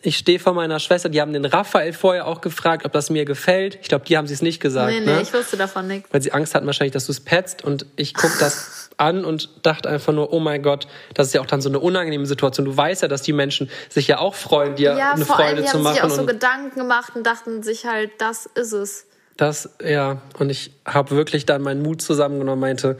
ich stehe vor meiner Schwester. Die haben den Raphael vorher auch gefragt, ob das mir gefällt. Ich glaube, die haben sie es nicht gesagt, nee, nee, ne? ich wusste davon nichts. weil sie Angst hatten wahrscheinlich, dass du es petzt. Und ich guck das an und dachte einfach nur, oh mein Gott, das ist ja auch dann so eine unangenehme Situation. Du weißt ja, dass die Menschen sich ja auch freuen, dir Ja, eine vor allem, Freude die zu haben sich machen. auch so Gedanken gemacht und dachten sich halt, das ist es. Das, ja, und ich habe wirklich dann meinen Mut zusammengenommen und meinte,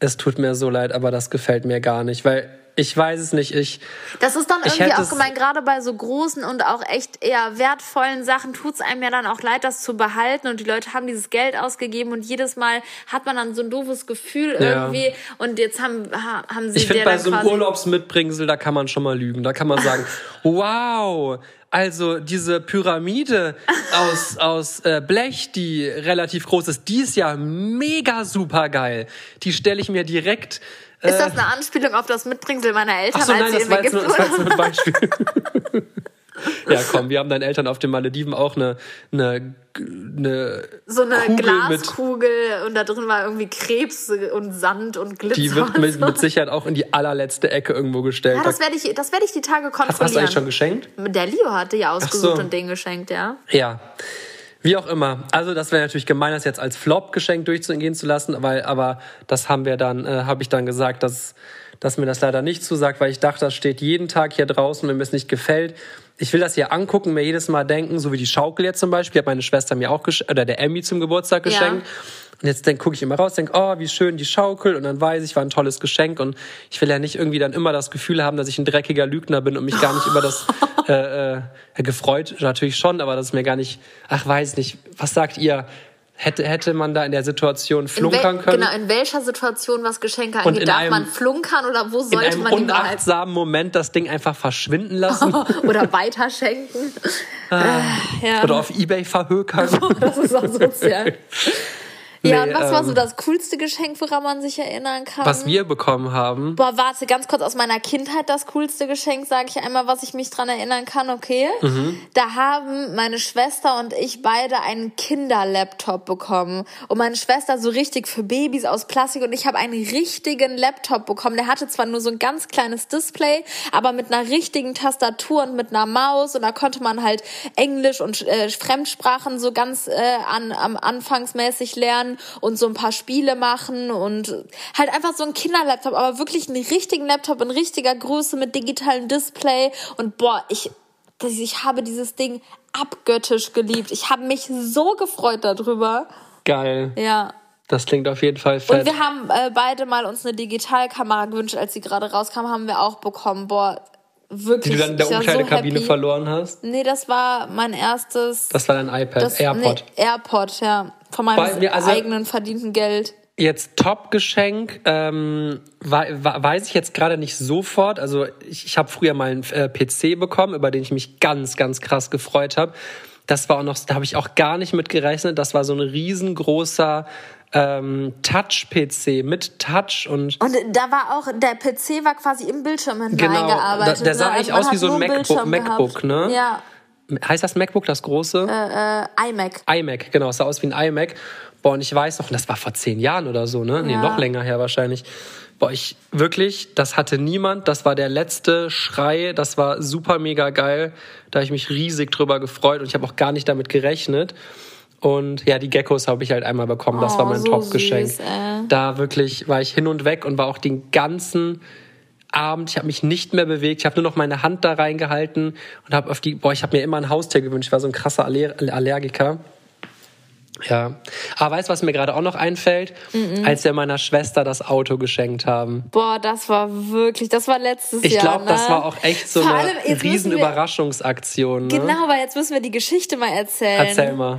es tut mir so leid, aber das gefällt mir gar nicht, weil ich weiß es nicht, ich, Das ist dann irgendwie auch gemein, gerade bei so großen und auch echt eher wertvollen Sachen tut es einem ja dann auch leid, das zu behalten. Und die Leute haben dieses Geld ausgegeben und jedes Mal hat man dann so ein doofes Gefühl Ja. irgendwie. Und jetzt haben, ha- haben sie ich finde bei so einem Urlaubsmitbringsel, da kann man schon mal lügen, da kann man sagen, wow, also diese Pyramide aus, aus äh, Blech, die relativ groß ist, die ist ja mega super geil. Die stelle ich mir direkt Ist das eine Anspielung auf das Mitbringsel meiner Eltern, so, als nein, sie das in Ägypten nur, das war jetzt ein Beispiel. ja, komm, wir haben deinen Eltern auf den Malediven auch eine, eine, eine So eine Kugel mit, Glaskugel und da drin war irgendwie Krebs und Sand und Glitzer. die wird mit, so. mit Sicherheit auch in die allerletzte Ecke irgendwo gestellt. ja, das werde ich, das werde ich die Tage hast, hast du eigentlich schon kontrollieren. geschenkt? Der Leo hatte ja ausgesucht so. und den geschenkt, ja. Ja. Wie auch immer. Also das wäre natürlich gemein, das jetzt als Flop-Geschenk durchgehen zu lassen, weil, aber das haben wir dann, äh, habe ich dann gesagt, dass, dass mir das leider nicht zusagt, weil ich dachte, das steht jeden Tag hier draußen, wenn mir es nicht gefällt. Ich will das hier angucken, mir jedes Mal denken, so wie die Schaukel jetzt zum Beispiel, hat meine Schwester mir auch oder der Emmy zum Geburtstag Ja. Und jetzt gucke ich immer raus, denke, oh, wie schön die Schaukel. Und dann weiß ich, war ein tolles Geschenk. Und ich will ja nicht irgendwie dann immer das Gefühl haben, dass ich ein dreckiger Lügner bin und mich gar nicht über das äh, äh, gefreut. Natürlich schon, aber das ist mir gar nicht, ach, weiß nicht. Was sagt ihr? Hätte, hätte man da in der Situation In flunkern können? Genau, in welcher Situation, was Geschenke angeht, in darf einem- man flunkern oder wo in sollte einem man die Wahrheit unachtsamen Moment das Ding einfach verschwinden lassen oder weiterschenken? ja, oder auf Ebay verhökern. das ist auch sozial. Ja, Nee, und was war so ähm, das coolste Geschenk, woran man sich erinnern kann? Was wir bekommen haben. Boah, warte, ganz kurz aus meiner Kindheit das coolste Geschenk, sage ich einmal, was ich mich dran erinnern kann, okay? Mhm. Da haben meine Schwester und ich beide einen Kinderlaptop bekommen. Und meine Schwester so richtig für Babys aus Plastik und ich habe einen richtigen Laptop bekommen. Der hatte zwar nur so ein ganz kleines Display, aber mit einer richtigen Tastatur und mit einer Maus und da konnte man halt Englisch und äh, Fremdsprachen so ganz äh, an, am anfangsmäßig lernen und so ein paar Spiele machen und halt einfach so ein Kinderlaptop, aber wirklich einen richtigen Laptop in richtiger Größe mit digitalem Display und boah, ich ich habe dieses Ding abgöttisch geliebt. Ich habe mich so gefreut darüber. Geil. Ja. Das klingt auf jeden Fall Und fett. wir haben äh, beide mal uns eine Digitalkamera gewünscht, als sie gerade rauskam, haben wir auch bekommen. Boah, Die wirklich. du dann in der so Umkleidekabine happy. verloren hast. Nee, das war mein erstes. Das war dein iPad, das, AirPod. Nee, AirPod, ja. Von meinem mir, also- eigenen verdienten Geld. Jetzt Top-Geschenk, ähm, wei- wei- weiß ich jetzt gerade nicht sofort. Also ich, ich habe früher mal einen äh, PC bekommen, über den ich mich ganz, ganz krass gefreut habe. Das war auch noch, da habe ich auch gar nicht mit gerechnet. Das war so ein riesengroßer ähm, Touch-PC mit Touch und Und da war auch, der PC war quasi im Bildschirm hinten Genau, der sah ne? eigentlich man aus wie so ein MacBook- MacBook, ne? Ja, heißt das MacBook das große? äh, iMac. iMac, genau, es sah aus wie ein iMac. Boah, und ich weiß noch, und das war vor zehn Jahren oder so, ne? Nee, Ja. noch länger her wahrscheinlich. Boah, ich wirklich, das hatte niemand. Das war der letzte Schrei. Das war super mega geil. Da habe ich mich riesig drüber gefreut und ich habe auch gar nicht damit gerechnet. Und ja, die Geckos habe ich halt einmal bekommen. Das Oh, war mein so Top-Geschenk. Da wirklich war ich hin und weg und war auch den ganzen Abend, ich habe mich nicht mehr bewegt, ich habe nur noch meine Hand da reingehalten und habe auf die, boah, ich habe mir immer ein Haustier gewünscht, ich war so ein krasser Aller Allergiker. Ja, aber weißt du, was mir gerade auch noch einfällt? Als wir meiner Schwester das Auto geschenkt haben. Boah, das war wirklich, das war letztes Ich Jahr. glaube, ne? das war auch echt so Vor eine riesen wir- Überraschungsaktion. Ne? Genau, weil jetzt müssen wir die Geschichte mal erzählen. Erzähl mal.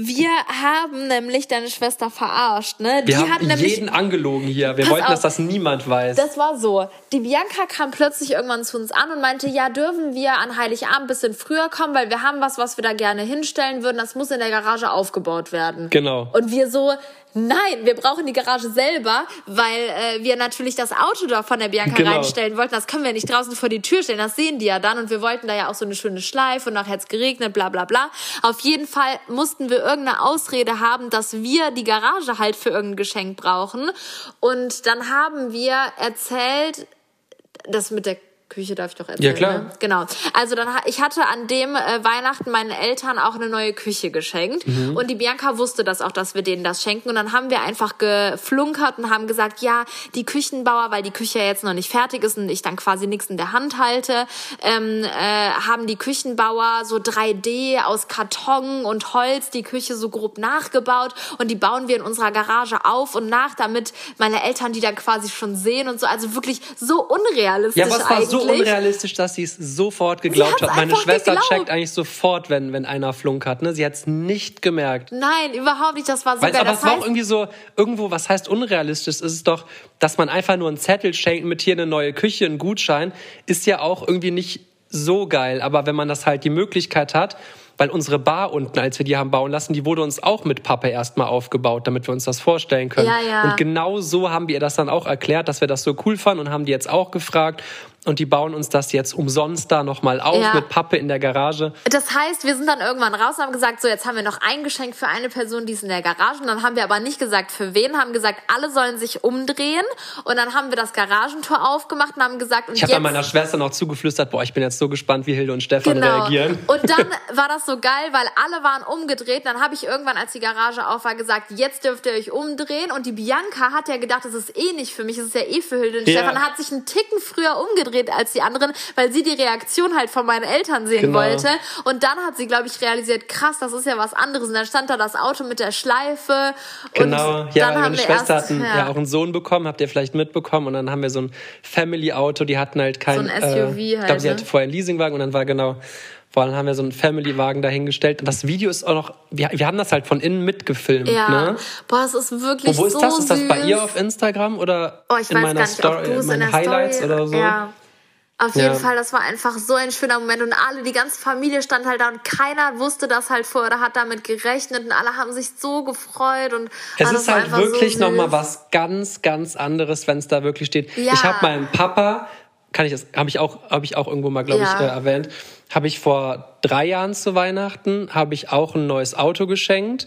Wir haben nämlich deine Schwester verarscht, ne? Wir die haben hat nämlich jeden angelogen hier. Wir wollten, dass auf. das niemand weiß. Das war so. Die Bianca kam plötzlich irgendwann zu uns an und meinte, ja, dürfen wir an Heiligabend ein bisschen früher kommen, weil wir haben was, was wir da gerne hinstellen würden. Das muss in der Garage aufgebaut werden. Genau. Und wir so, nein, wir brauchen die Garage selber, weil äh, wir natürlich das Auto da von der Bianca Genau. reinstellen wollten. Das können wir nicht draußen vor die Tür stellen. Das sehen die ja dann. Und wir wollten da ja auch so eine schöne Schleife und nachher hat's geregnet, bla bla bla. Auf jeden Fall mussten wir irgendeine Ausrede haben, dass wir die Garage halt für irgendein Geschenk brauchen. Und dann haben wir erzählt, das mit der Küche darf ich doch erzählen. Ja, klar. Ne? Genau. Also dann ich hatte an dem äh, Weihnachten meinen Eltern auch eine neue Küche geschenkt Mhm. und die Bianca wusste das auch, dass wir denen das schenken und dann haben wir einfach geflunkert und haben gesagt, ja, die Küchenbauer, weil die Küche ja jetzt noch nicht fertig ist und ich dann quasi nichts in der Hand halte, ähm, äh, haben die Küchenbauer so 3D aus Karton und Holz die Küche so grob nachgebaut und die bauen wir in unserer Garage auf und nach, damit meine Eltern die dann quasi schon sehen und so. Also wirklich so unrealistisch Ja, eigentlich. So unrealistisch, dass sie es sofort geglaubt hat. Meine Schwester geglaubt. checkt eigentlich sofort, wenn, wenn einer flunkert. Ne? Sie hat es nicht gemerkt. Nein, überhaupt nicht. Das war so Weil, geil. aber das es war auch heißt, irgendwie so, irgendwo, was heißt unrealistisch? Ist es doch, dass man einfach nur einen Zettel schenkt mit hier eine neue Küche, einen Gutschein, ist ja auch irgendwie nicht so geil. Aber wenn man das halt die Möglichkeit hat, weil unsere Bar unten, als wir die haben bauen lassen, die wurde uns auch mit Pappe erstmal aufgebaut, damit wir uns das vorstellen können. Ja, ja. Und genau so haben wir ihr das dann auch erklärt, dass wir das so cool fanden und haben die jetzt auch gefragt. Und die bauen uns das jetzt umsonst da nochmal auf Ja. mit Pappe in der Garage. das heißt, wir sind dann irgendwann raus und haben gesagt, so jetzt haben wir noch ein Geschenk für eine Person, die ist in der Garage. Und dann haben wir aber nicht gesagt, für wen, haben gesagt, alle sollen sich umdrehen. Und dann haben wir das Garagentor aufgemacht und haben gesagt, und Ich habe dann meiner Schwester noch zugeflüstert, boah, ich bin jetzt so gespannt, wie Hilde und Stefan Genau. reagieren. Und dann war das so geil, weil alle waren umgedreht. Dann habe ich irgendwann, als die Garage auf war, gesagt, jetzt dürft ihr euch umdrehen. Und die Bianca hat ja gedacht, das ist eh nicht für mich, das ist ja eh für Hilde und Ja. Stefan. Hat sich einen Ticken früher umgedreht als die anderen, weil sie die Reaktion halt von meinen Eltern sehen Genau. wollte. Und dann hat sie, glaube ich, realisiert, krass, das ist ja was anderes. Und dann stand da das Auto mit der Schleife. Genau, und ja, dann haben meine wir Schwester erst, hat einen, ja. auch einen Sohn bekommen, habt ihr vielleicht mitbekommen. Und dann haben wir so ein Family-Auto, die hatten halt kein... So ein SUV äh, Ich halt, glaube, sie ne? hatte vorher einen Leasingwagen und dann war genau... Vor allem haben wir so einen Family-Wagen dahingestellt. Und das Video ist auch noch... Wir, wir haben das halt von innen mitgefilmt, ja. ne? Boah, es ist wirklich Wo, wo ist so das? Ist das bei ihr auf Instagram oder Oh, ich in meiner Story, in meinen der Highlights Story, oder so? Ja. Auf Ja. jeden Fall, das war einfach so ein schöner Moment und alle, die ganze Familie stand halt da und keiner wusste das halt vorher oder hat damit gerechnet und alle haben sich so gefreut und Es ah, ist halt wirklich so nochmal was ganz, ganz anderes, wenn es da wirklich steht. Ja. Ich habe meinem Papa, kann ich das, habe ich auch, habe ich auch irgendwo mal, glaube Ja. ich, äh, erwähnt, habe ich vor drei Jahren zu Weihnachten, habe ich auch ein neues Auto geschenkt.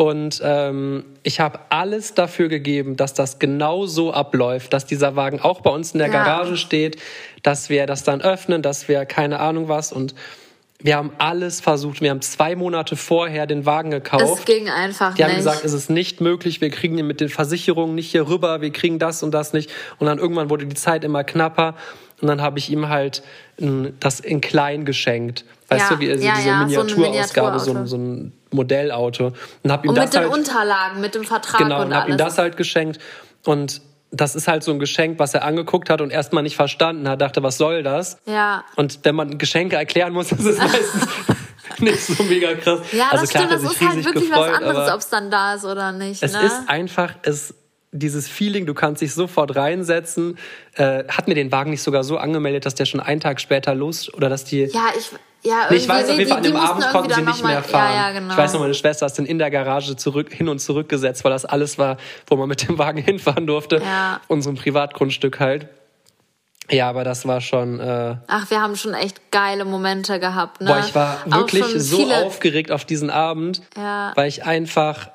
Und ähm, ich habe alles dafür gegeben, dass das genau so abläuft, dass dieser Wagen auch bei uns in der Ja. Garage steht, dass wir das dann öffnen, dass wir keine Ahnung was und wir haben alles versucht. Wir haben zwei Monate vorher den Wagen gekauft. Es ging einfach Die nicht. haben gesagt, es ist nicht möglich, wir kriegen ihn mit den Versicherungen nicht hier rüber, wir kriegen das und das nicht. Und dann irgendwann wurde die Zeit immer knapper und dann habe ich ihm halt das in klein geschenkt. Weißt Ja, du, wie also ja, diese ja, so ein Miniaturausgabe, so, ein, so ein Modellauto. Und habe ihm und das mit den halt, Unterlagen, mit dem Vertrag genau, und und habe ihm das halt geschenkt. Und das ist halt so ein Geschenk, was er angeguckt hat und erstmal nicht verstanden hat, dachte, was soll das? ja. Und wenn man Geschenke erklären muss, ist es meistens nicht so mega krass. Ja, also das klar, stimmt, das ist halt wirklich gefreut, was anderes, ob es dann da ist oder nicht. es ne? ist einfach, es, dieses Feeling, du kannst dich sofort reinsetzen. Äh, hat mir den Wagen nicht sogar so angemeldet, dass der schon einen Tag später los oder dass die. ja, ich, ja, ich weiß auf jeden Fall, an dem Abend konnten sie nicht dann mehr fahren. mal, Ja, ja, genau. Ich weiß noch, meine Schwester ist dann in der Garage zurück, hin und zurück gesetzt, weil das alles war, wo man mit dem Wagen hinfahren durfte. Ja. Unserem Privatgrundstück halt. Ja, aber das war schon. Äh, Ach, wir haben schon echt geile Momente gehabt, ne? Boah, ich war wirklich so viele, aufgeregt auf diesen Abend, Ja. weil ich einfach,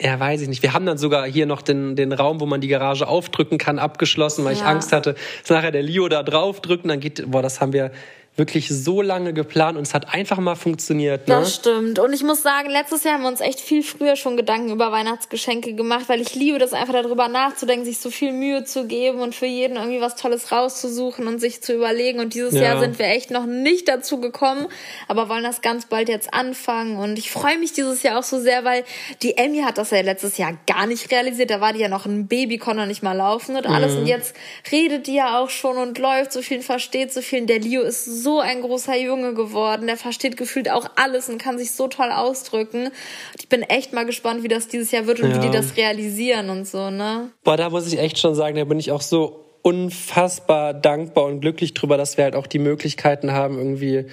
ja, weiß ich nicht. Wir haben dann sogar hier noch den, den Raum, wo man die Garage aufdrücken kann, abgeschlossen, weil ich Ja. Angst hatte, dass nachher der Leo da draufdrückt und dann geht, boah, das haben wir wirklich so lange geplant und es hat einfach mal funktioniert, ne? Das stimmt. Und ich muss sagen, letztes Jahr haben wir uns echt viel früher schon Gedanken über Weihnachtsgeschenke gemacht, weil ich liebe das einfach darüber nachzudenken, sich so viel Mühe zu geben und für jeden irgendwie was Tolles rauszusuchen und sich zu überlegen. Und dieses Ja. Jahr sind wir echt noch nicht dazu gekommen, aber wollen das ganz bald jetzt anfangen. Und ich freue mich dieses Jahr auch so sehr, weil die Emmy hat das ja letztes Jahr gar nicht realisiert. Da war die ja noch ein Baby, konnte noch nicht mal laufen und alles. Und jetzt redet die ja auch schon und läuft so viel, versteht so viel. Und der Leo ist so ein großer Junge geworden. Der versteht gefühlt auch alles und kann sich so toll ausdrücken. Ich bin echt mal gespannt, wie das dieses Jahr wird und Ja. wie die das realisieren und so, ne? Boah, da muss ich echt schon sagen, da bin ich auch so unfassbar dankbar und glücklich drüber, dass wir halt auch die Möglichkeiten haben, irgendwie.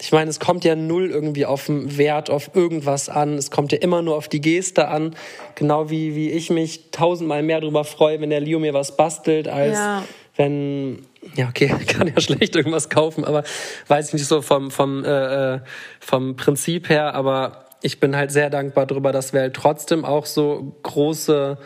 Ich meine, es kommt ja null irgendwie auf den Wert, auf irgendwas an. Es kommt ja immer nur auf die Geste an. Genau wie, wie ich mich tausendmal mehr darüber freue, wenn der Leo mir was bastelt, als Ja. Wenn, ja, okay, kann ja schlecht irgendwas kaufen, aber weiß ich nicht so vom, vom, äh, äh, vom Prinzip her, aber ich bin halt sehr dankbar darüber, dass wir halt trotzdem auch so große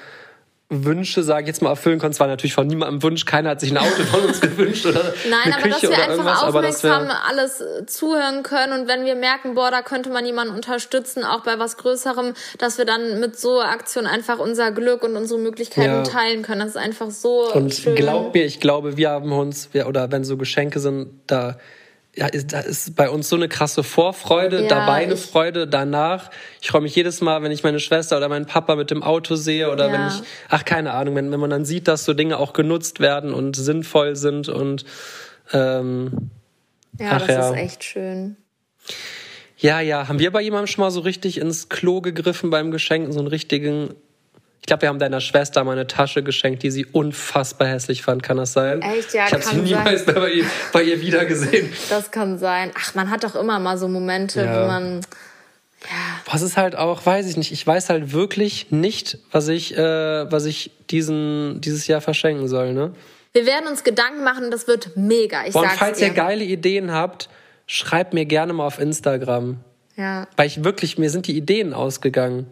Wünsche, sage ich jetzt mal, erfüllen konnten. Es war natürlich von niemandem Wunsch, keiner hat sich ein Auto von uns gewünscht oder Nein, aber dass Küche wir oder einfach dass aufmerksam wir, alles äh, zuhören können und wenn wir merken, boah, da könnte man jemanden unterstützen, auch bei was Größerem, dass wir dann mit so Aktionen einfach unser Glück und unsere Möglichkeiten Ja. teilen können. Das ist einfach so und schön. glaub mir, ich glaube, wir haben uns, wir, oder wenn so Geschenke sind, da, ja, da ist bei uns so eine krasse Vorfreude, Ja, dabei eine Freude, danach. Ich freue mich jedes Mal, wenn ich meine Schwester oder meinen Papa mit dem Auto sehe oder Ja. wenn ich, ach keine Ahnung, wenn, wenn man dann sieht, dass so Dinge auch genutzt werden und sinnvoll sind und ähm, ja, das ja. ist echt schön. Ja, ja. Haben wir bei jemandem schon mal so richtig ins Klo gegriffen beim Geschenken? So einen richtigen. Ich glaube, wir haben deiner Schwester mal eine Tasche geschenkt, die sie unfassbar hässlich fand. Kann das sein? Echt? Ja, Ich habe sie niemals bei ihr, bei ihr wiedergesehen. Das kann sein. Ach, man hat doch immer mal so Momente, Ja. wo man Was ist halt auch, weiß ich nicht. Ich weiß halt wirklich nicht, was ich, äh, was ich diesen, dieses Jahr verschenken soll. Ne? wir werden uns Gedanken machen, das wird mega. Ich Und sag's falls dir. ihr geile Ideen habt, schreibt mir gerne mal auf Instagram. ja. Weil ich wirklich, mir sind die Ideen ausgegangen.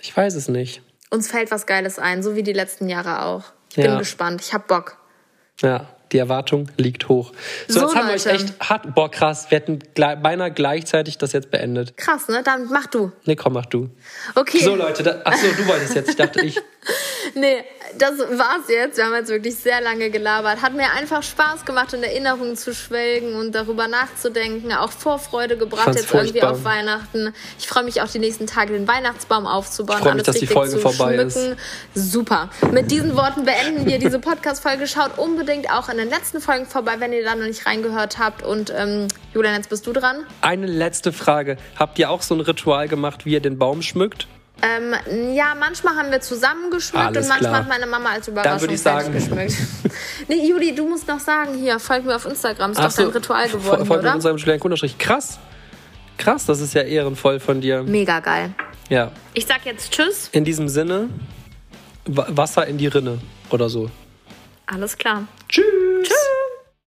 Ich weiß es nicht. Uns fällt was Geiles ein, so wie die letzten Jahre auch. Ich Ja. bin gespannt. Ich hab Bock. Ja, die Erwartung liegt hoch. So, So, jetzt haben wir euch Leute. echt hart. Boah, krass, wir hätten gle- beinahe gleichzeitig das jetzt beendet. Krass, ne? Dann mach du. Nee, komm, mach du. Okay. So, Leute, da, ach so, du wolltest jetzt. Ich dachte, ich. Nee, das war's jetzt. Wir haben jetzt wirklich sehr lange gelabert. Hat mir einfach Spaß gemacht, in Erinnerungen zu schwelgen und darüber nachzudenken. Auch Vorfreude gebracht Fand's jetzt irgendwie furchtbar. auf Weihnachten. Ich freue mich auch die nächsten Tage, den Weihnachtsbaum aufzubauen. Ich freu mich, dass die Folge zu vorbei ist. schmücken. Super. Mit diesen Worten beenden wir diese Podcast-Folge. Schaut unbedingt auch in den letzten Folgen vorbei, wenn ihr da noch nicht reingehört habt. Und ähm, Julian, jetzt bist du dran. Eine letzte Frage. Habt ihr auch so ein Ritual gemacht, wie ihr den Baum schmückt? Ähm, ja, manchmal haben wir zusammen geschmückt Alles und manchmal klar. hat meine Mama als Dann Überraschung würde ich sagen- geschmückt. nee, Juli, du musst noch sagen, hier, folg mir auf Instagram, ist Ach doch dein Ritual geworden, folgt mir oder? unserem Julian Kunderstrich. Krass. Krass, das ist ja ehrenvoll von dir. Mega geil. Ja. Ich sag jetzt Tschüss. In diesem Sinne, Wa- Wasser in die Rinne oder so. Alles klar. Tschüss.